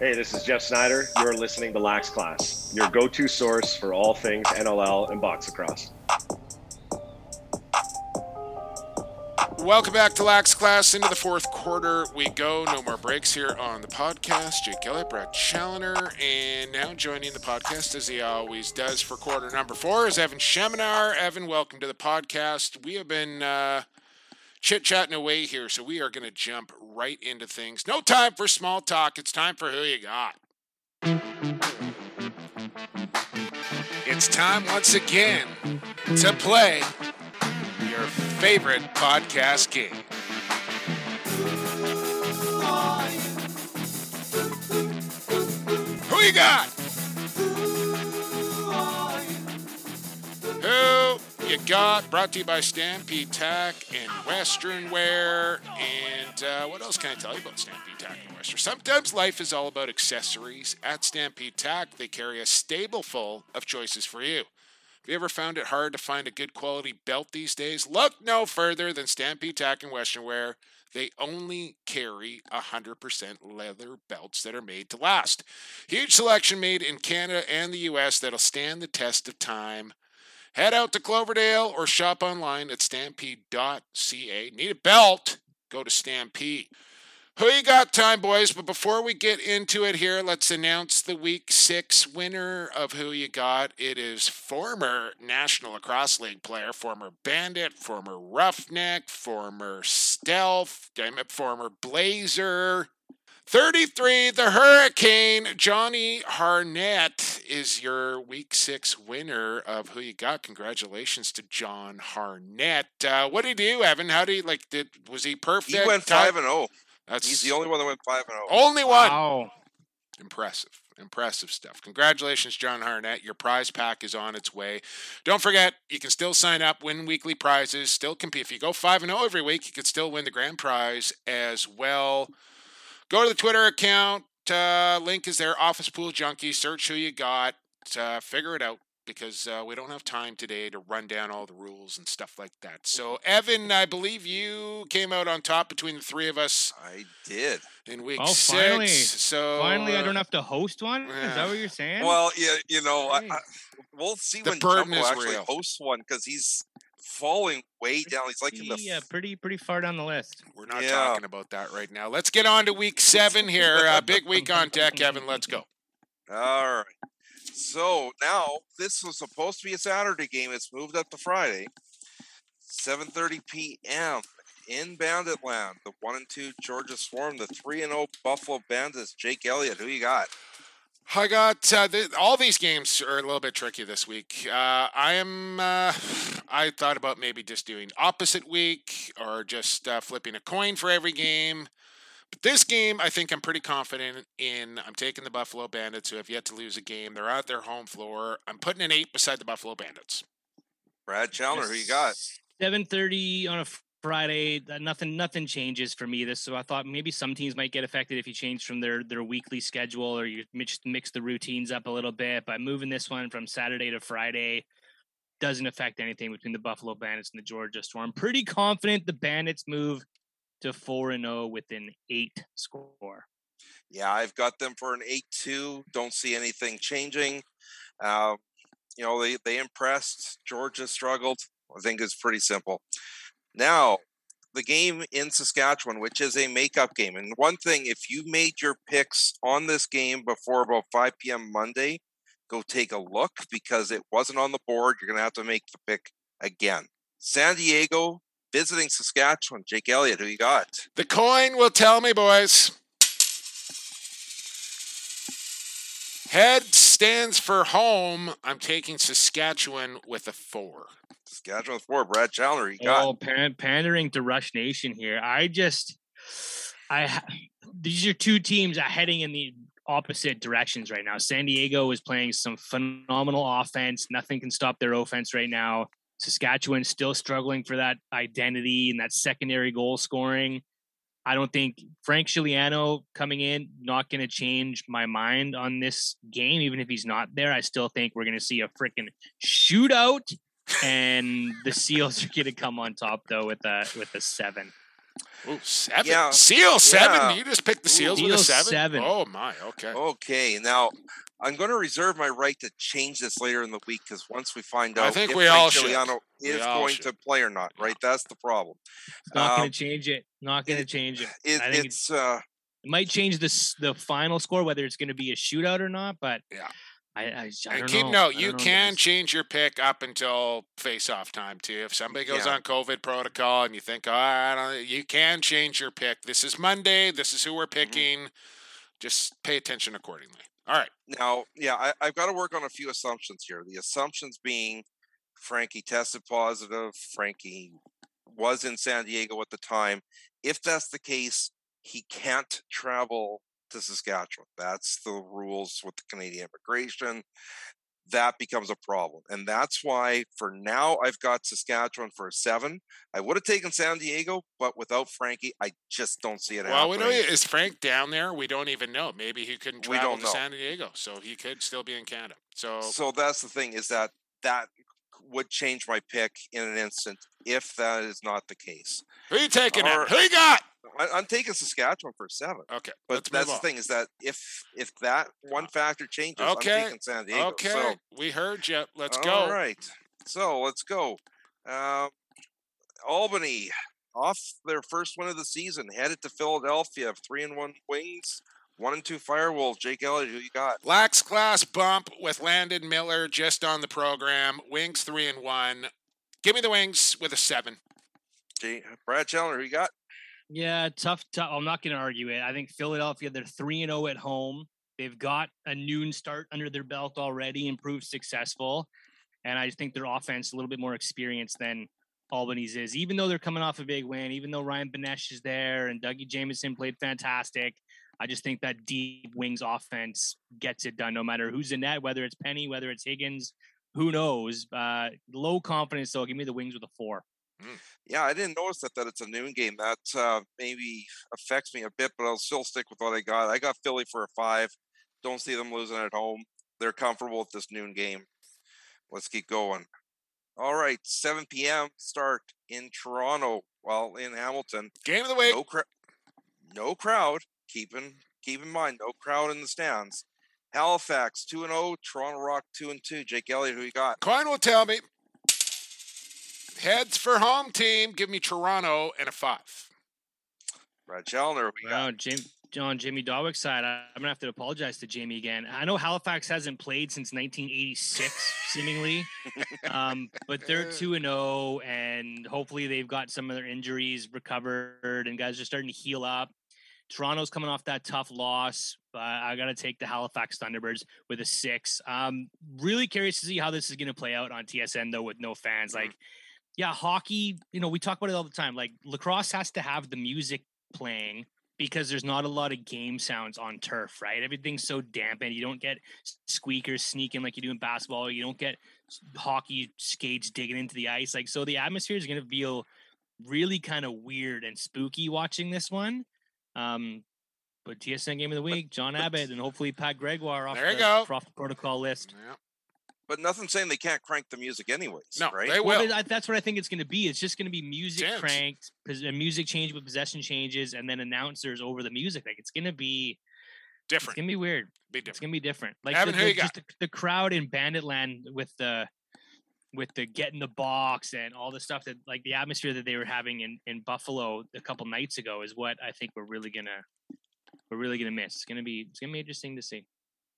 Hey, this is Jeff Snyder. You're listening to Lax Class, your go to source for all things NLL and box across. Welcome back to Lax Class. Into the fourth quarter we go. No more breaks here on the podcast. Jake Elliott, Brad Challoner, and now joining the podcast as he always does for quarter number four is Evan Sheminar. Evan, welcome to the podcast. We have been uh, chit chatting away here, so we are going to jump right into things. No time for small talk. It's time for who you got. It's time once again to play your favorite podcast game. Who you got? Who You Got, brought to you by Stampede Tack and Western Wear. And uh, what else can I tell you about Stampede Tack and Western? Sometimes life is all about accessories. At Stampede Tack, they carry a stable full of choices for you. Have you ever found it hard to find a good quality belt these days? Look no further than Stampede Tack and Western Wear. They only carry 100% leather belts that are made to last. Huge selection made in Canada and the US that'll stand the test of time. Head out to Cloverdale or shop online at stampede.ca. Need a belt? Go to Stampede. Who you got time, boys? But before we get into it here, let's announce the week six winner of Who You Got. It is former National Lacrosse League player, former Bandit, former Roughneck, former Stealth, former Blazer. 33, the Hurricane, Johnny Harnett is your week six winner of Who You Got. Congratulations to John Harnett. Uh, what did he do, Evan? How did he, like, did, was he perfect? He went Time- 5 and 0. That's He's the only one that went 5 and 0. only one. Wow. Impressive. Impressive stuff. Congratulations, John Harnett. Your prize pack is on its way. Don't forget, you can still sign up, win weekly prizes, still compete. If you go 5 and 0 every week, you can still win the grand prize as well. Go to the Twitter account. Uh, link is there. Office Pool Junkie. Search who you got. Uh, figure it out because uh, we don't have time today to run down all the rules and stuff like that. So, Evan, I believe you came out on top between the three of us I did. in week Oh, six. finally. So Finally, I uh, don't have to host one. Is that what you're saying? Well, yeah, you know, I, I, we'll see The when burden Jumbo actually real. hosts one because he's falling way down. He's like in the yeah, pretty pretty far down the list. We're not Yeah. talking about that right now. Let's get on to week seven here. Uh, big week on deck, Evan. Let's go. All right. So now this was supposed to be a Saturday game. It's moved up to Friday, 7:30 p.m. in Banditland. The one and two Georgia Swarm, the three and zero Buffalo Bandits. Jake Elliott, who you got? I got uh, th- all these games are a little bit tricky this week. Uh, I am. Uh, I thought about maybe just doing opposite week or just uh, flipping a coin for every game. But this game, I think I'm pretty confident in. I'm taking the Buffalo Bandits, who have yet to lose a game. They're at their home floor. I'm putting an eight beside the Buffalo Bandits. Brad Challoner, who you got? Seven thirty on a Friday. uh, Nothing nothing changes for me. This so I thought maybe some teams might get affected if you change from their their weekly schedule or you mix mix the routines up a little bit. By moving this one from Saturday to Friday doesn't affect anything between the Buffalo Bandits and the Georgia Swarm. Pretty confident the Bandits move to four and zero with an eight score. Yeah, I've got them for an 8 2. Don't see anything changing. Uh, you know, they, they impressed. Georgia struggled. I think it's pretty simple. Now, the game in Saskatchewan, which is a makeup game. And one thing, if you made your picks on this game before about 5 p.m. Monday, go take a look because it wasn't on the board. You're going to have to make the pick again. San Diego visiting Saskatchewan. Jake Elliott, who you got? The coin will tell me, boys. Head stands for home. I'm taking Saskatchewan with a four. Saskatchewan four. Brad Challoner, you got? Oh, pan- pandering to Rush Nation here. I just, I these are two teams are heading in the opposite directions right now. San Diego is playing some phenomenal offense. Nothing can stop their offense right now. Saskatchewan still struggling for that identity and that secondary goal scoring. I don't think Frank Scigliano coming in not going to change my mind on this game. Even if he's not there, I still think we're going to see a freaking shootout and the Seals are going to come on top though with a with a seven. Ooh, seven. Yeah. Seal seven. Yeah. You just picked the Seals with a Seals seven? seven. Oh my. Okay. Okay, now I'm going to reserve my right to change this later in the week because once we find I out think if we Frank all. Scigliano We is all going should. to play or not, right? That's the problem. It's not Um, going to change it. Not going to change it. It, I think it's uh, It might change the the final score whether it's going to be a shootout or not. But Yeah. I I, I don't keep know. note, I you don't know, can change your pick up until face-off time too. If somebody goes Yeah. on COVID protocol and you think, oh, I don't, you can change your pick. This is Monday. This is who we're Mm-hmm. picking. Just pay attention accordingly. All right. now, yeah, I, I've got to work on a few assumptions here. The assumptions being Frankie tested positive, Frankie was in San Diego at the time. If that's the case, he can't travel to Saskatchewan. That's the rules with the Canadian immigration. that becomes a problem. And that's why for now I've got Saskatchewan for a seven. I would have taken San Diego, but without Frankie, I just don't see it Well, we happening. know is Frank down there? We don't even know. Maybe he couldn't We travel don't to know. San Diego, so he could still be in Canada. So, So that's the thing is that that would change my pick in an instant if that is not the case. who you taking? Or-? Who you got? I, I'm taking Saskatchewan for seven. Okay, But that's the on. thing is that if if that one factor changes, Okay, I'm taking San Diego. Okay, So we heard you. Let's All go. right. So let's go. Um, Albany off their first win of the season, headed to Philadelphia. Three and one wings, one and two Firewolves. Jake Elliott, who you got? Lax class bump with Landon Miller just on the program. Wings three and one. Give me the wings with a seven. Jay, Brad Chandler, who you got? Yeah, tough. tough. I'm not going to argue it. I think Philadelphia, they're 3 and 0 at home. They've got a noon start under their belt already and proved successful. And I think their offense a little bit more experienced than Albany's is. Even though they're coming off a big win, even though Ryan Benesch is there and Dougie Jamieson played fantastic, I just think that deep wings offense gets it done no matter who's in net, whether it's Penny, whether it's Higgins, who knows. Uh, low confidence, though. Give me the wings with a four. Yeah, I didn't notice that that it's a noon game. That uh, maybe affects me a bit, but I'll still stick with what I got. I got Philly for a five. Don't see them losing at home. They're comfortable with this noon game. Let's keep going. All right, 7 p.m. start in Toronto. Well, in Hamilton. Game of the week. No, cra- no crowd. Keeping keep in mind, no crowd in the stands. Halifax two and zero. Toronto Rock two and two. Jake Elliott, who you got? Coin will tell me. Heads for home team. Give me Toronto and a five. Brad Challoner, who you got? Jim, John, Jamie Dawick's side. I, I'm gonna have to apologize to Jamie again. I know Halifax hasn't played since 1986, [laughs] seemingly, um, but they're two and zero, and hopefully they've got some of their injuries recovered, and guys are starting to heal up. Toronto's coming off that tough loss. But I got to take the Halifax Thunderbirds with a six. Um, really curious to see how this is going to play out on TSN though, with no fans. Like, yeah, hockey. You know, we talk about it all the time. Like lacrosse has to have the music playing because there's not a lot of game sounds on turf, right? Everything's so dampened. You don't get squeakers sneaking like you do in basketball. You don't get hockey skates digging into the ice. Like, so the atmosphere is going to feel really kind of weird and spooky watching this one. Um, but TSN game of the week, John Abbott, and hopefully Pat Gregoire off, There you the, go. off the protocol list. But nothing saying they can't crank the music anyways. No, right? they will. but I- that's what I think it's going to be. It's just going to be music Jams. cranked, pos- music change with possession changes, and then announcers over the music. Like it's going to be different. It's gonna be weird. Be It's gonna be different. Like Evan, the, who you got? just the, the crowd in Banditland with the with the get in the box and all the stuff that like the atmosphere that they were having in in Buffalo a couple nights ago is what I think we're really gonna we're really gonna miss. It's gonna be it's gonna be interesting to see.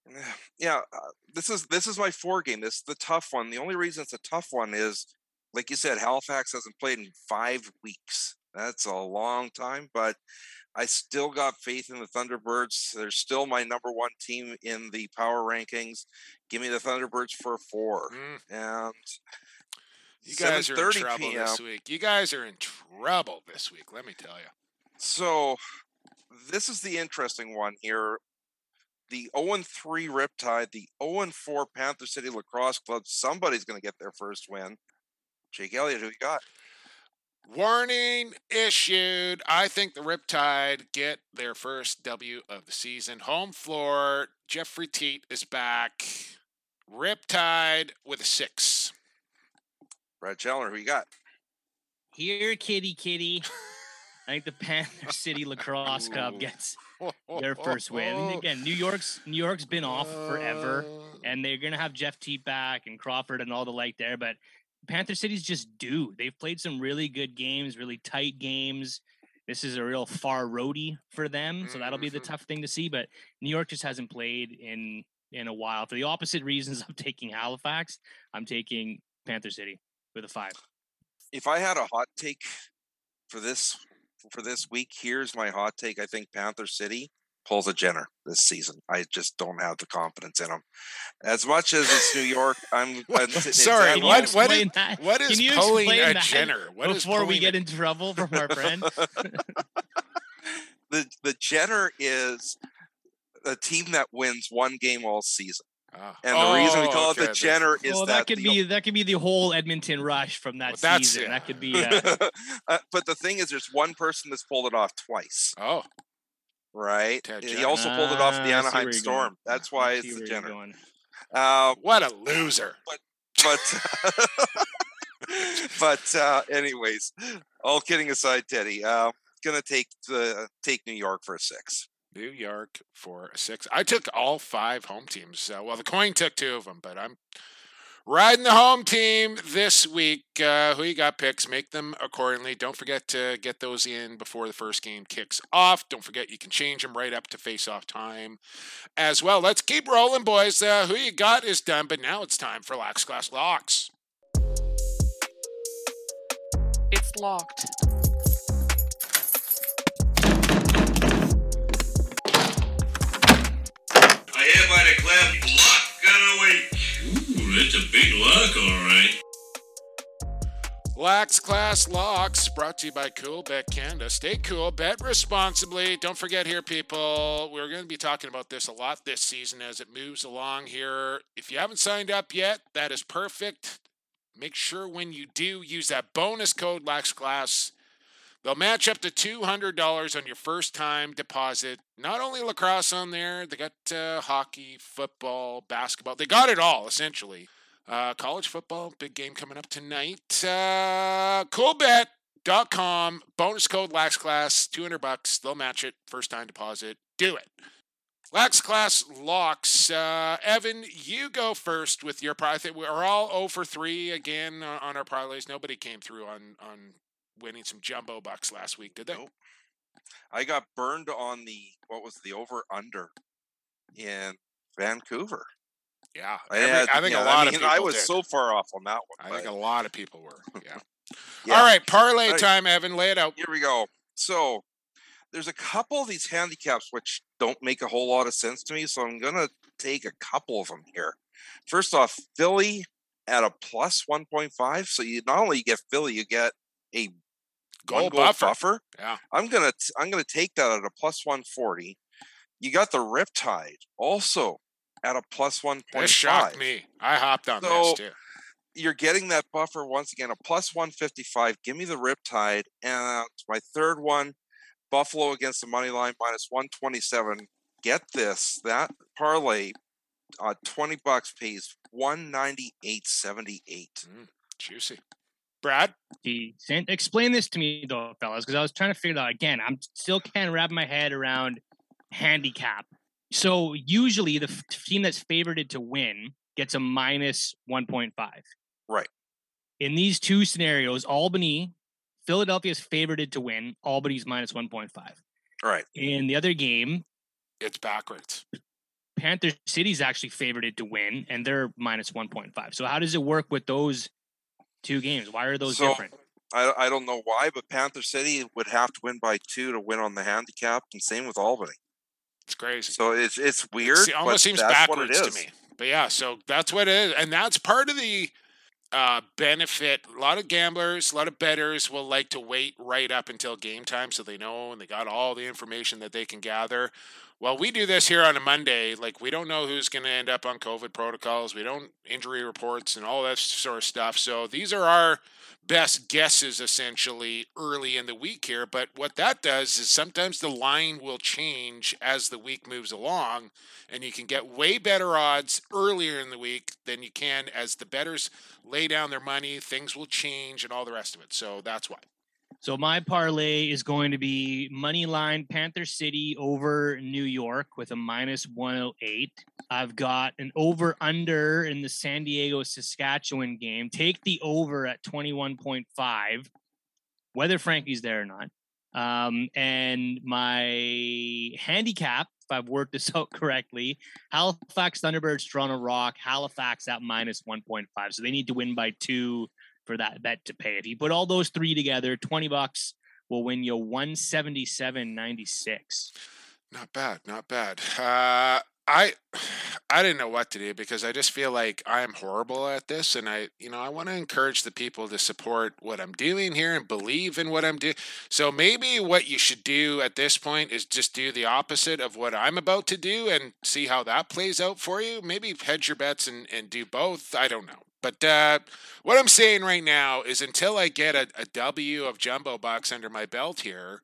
[sighs] yeah, uh, this is this is my four game. This is the tough one. The only reason it's a tough one is, like you said, Halifax hasn't played in five weeks. That's a long time, but I still got faith in the Thunderbirds. They're still my number one team in the power rankings. Give me the Thunderbirds for four. Mm, And you guys are in trouble PM. this week. You guys are in trouble this week. Let me tell you. So this is the interesting one here. The 0 3 Riptide, the 0 4 Panther City Lacrosse Club. Somebody's going to get their first win. Jake Elliott, who you got? Warning issued. I think the Riptide get their first W of the season. Home floor. Jeffrey Teat is back. Riptide with a six. Brad Chandler, who you got? Here, kitty, kitty. I think the Panther [laughs] City Lacrosse Club gets their first win. And [laughs] again, New York's New York's been off forever, uh. and they're gonna have Jeff Teat back and Crawford and all the like there. But Panther City's just due. They've played some really good games, really tight games. This is a real far roadie for them, so that'll be the Mhm. tough thing to see. But New York just hasn't played in in a while. For the opposite reasons, I'm [laughs] taking Halifax. I'm taking Panther City with a five. If I had a hot take for this for this week, here's my hot take. I think Panther City pulls a Jenner this season. I just don't have the confidence in them. As much as it's New York, I'm. [laughs] What- it's- it's sorry, at Can what- what, is, what is Can you pulling explain a that Jenner? What is before we get a- in trouble from our friend? [laughs] the the Jenner is a team that wins one game all season. Ah. And the reason we Oh, call okay, it the Jenner is well, that, that could the- be that could be the whole Edmonton rush from that Well, season. yeah. That could be. [laughs] Uh, uh, but the thing is, there's one person that's pulled it off twice, Oh, right? Ted He also pulled it off the Anaheim Storm. going. That's why it's the Jenner. Uh, what a loser! but [laughs] but uh, anyways, all kidding aside, Teddy, uh, gonna take the take New York for a six. New York for a six. I took all five home teams. Uh, well, the coin took two of them, but I'm riding the home team this week. Uh, who you got picks? Make them accordingly. Don't forget to get those in before the first game kicks off. Don't forget you can change them right up to face off time as well. Let's keep rolling, boys. Uh, who you got is done, but now it's time for Lax Class Locks. It's locked. I hereby declare lock of the that's a big lock, all right. Lax Class Locks brought to you by Cool Bet Canada. Stay cool, bet responsibly. Don't forget here, people, we're going to be talking about this a lot this season as it moves along here. If you haven't signed up yet, that is perfect. Make sure when you do, use that bonus code Lax Class. They'll match up to $200 on your first time deposit. Not only lacrosse on there, they got uh, hockey, football, basketball. They got it all, essentially. Uh, college football, big game coming up tonight. Uh, coolbet.com, bonus code LaxClass, 200 bucks. They'll match it, first time deposit. Do it. Lax Class Locks. Uh, Evan, you go first with your parlay. We're all 0 for 3 again on on our parlays. Nobody came through on, on winning some jumbo bucks last week, did they? Nope. I got burned on the what was the over under in Vancouver. Yeah. I, every- had, I think yeah, a lot I of people I was did. so far off on that one. I one. think a lot of people were. [laughs] Yeah. Yeah. All right, parlay All right. time, Evan. Lay it out. Here we go. So there's a couple of these handicaps which don't make a whole lot of sense to me. So I'm gonna take a couple of them here. First off, Philly at a plus 1.5. So you not only get Philly, you get a Goal one goal buffer. buffer. Yeah. I'm gonna I'm gonna take that at a plus 140. You got the Riptide also at a plus 1.5. This shocked me. I hopped on So, this too. you're getting that buffer once again, a plus 155. Give me the Riptide. And my third one, Buffalo against the money line minus 127. Get this that parlay, uh, 20 bucks pays 198.78. Juicy. Brad? Decent. Explain this to me, though, fellas, because I was trying to figure it out. Again, I'm still can't wrap my head around handicap. So usually the f- team that's favored to win gets a minus 1.5. Right. In these two scenarios, Albany, Philadelphia's favored to win. Albany's minus 1.5. Right. In the other game, It's backwards. Panther City's actually favored to win, and they're minus 1.5. So how does it work with those two games? Why are those So, different? I, I don't know why, but Panther City would have to win by two to win on the handicap, and same with Albany. It's crazy. So it's it's weird. It almost but seems that's what it backwards to me. But yeah, so that's what it is. And that's part of the uh, benefit. A lot of gamblers, a lot of betters will like to wait right up until game time so they know and they got all the information that they can gather. Well, we do this here on a Monday. Like, we don't know who's going to end up on COVID protocols. We don't injury reports and all that sort of stuff. So these are our best guesses essentially early in the week here. But what that does is sometimes the line will change as the week moves along, and you can get way better odds earlier in the week than you can as the betters lay down their money. Things will change and all the rest of it. So that's why. So my parlay is going to be money line Panther City over New York with a minus 108. I've got an over under in the San Diego Saskatchewan game. Take the over at 21.5, whether Frankie's there or not. Um, and my handicap, if I've worked this [laughs] out correctly, Halifax Thunderbirds, Toronto Rock, Halifax at minus 1.5. So they need to win by two for that bet to pay. If you put all those three together, 20 bucks will win you 177.96. Not bad, not bad. Uh, I I didn't know what to do because I just feel like I'm horrible at this and I you know I want to encourage the people to support what I'm doing here and believe in what I'm doing. So maybe what you should do at this point is just do the opposite of what I'm about to do and see how that plays out for you. Maybe hedge your bets and, and do both. I don't know. But uh, what I'm saying right now is until I get a, a W of jumbo bucks under my belt here,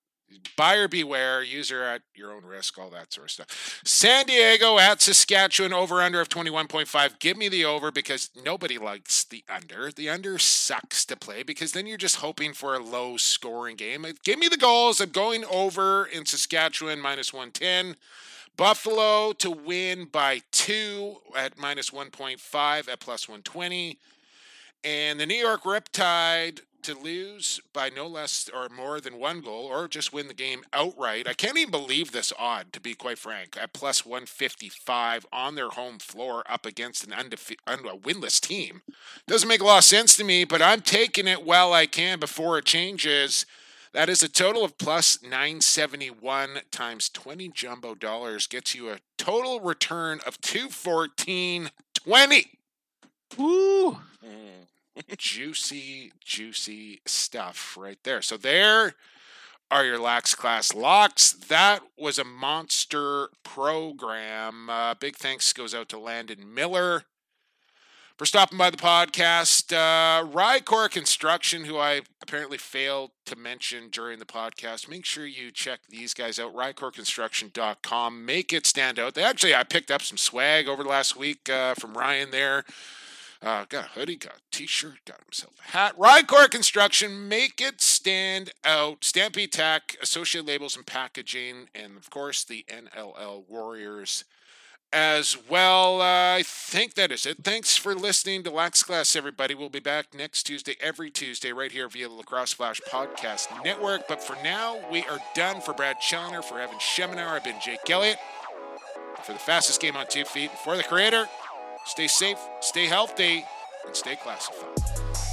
buyer beware, user at your own risk, all that sort of stuff. San Diego at Saskatchewan, over under of 21.5. Give me the over because nobody likes the under. The under sucks to play because then you're just hoping for a low scoring game. Give me the goals. I'm going over in Saskatchewan, minus 110. Buffalo to win by two at minus 1.5 at plus 120. And the New York Riptide to lose by no less or more than one goal or just win the game outright. I can't even believe this odd, to be quite frank, at plus 155 on their home floor up against an undefe- un- winless team. Doesn't make a lot of sense to me, but I'm taking it while I can before it changes. That is a total of plus 971 times 20 jumbo dollars gets you a total return of 214.20. Woo! juicy, juicy stuff right there. So there are your Lax Class locks. That was a monster program. Uh, big thanks goes out to Landon Miller for stopping by the podcast. Uh, Construction, who I apparently failed to mention during the podcast. Make sure you check these guys out, rycorconstruction.com. Make it stand out. They actually, I picked up some swag over the last week uh, from Ryan there. Uh, got a hoodie, got a t-shirt, got himself a hat. Rycor Construction, make it stand out. Stampede Tack, Associated Labels and Packaging, and of course the NLL Warriors as well. Uh, I think that is it. Thanks for listening to Lax Class, everybody. We'll be back next Tuesday, every Tuesday, right here via the Lacrosse Flash Podcast Network. But for now, we are done. For Brad Challoner, for Evan Schemenauer, I've been Jake Elliott. For the fastest game on two feet, for the creator, stay safe, stay healthy, and stay classified.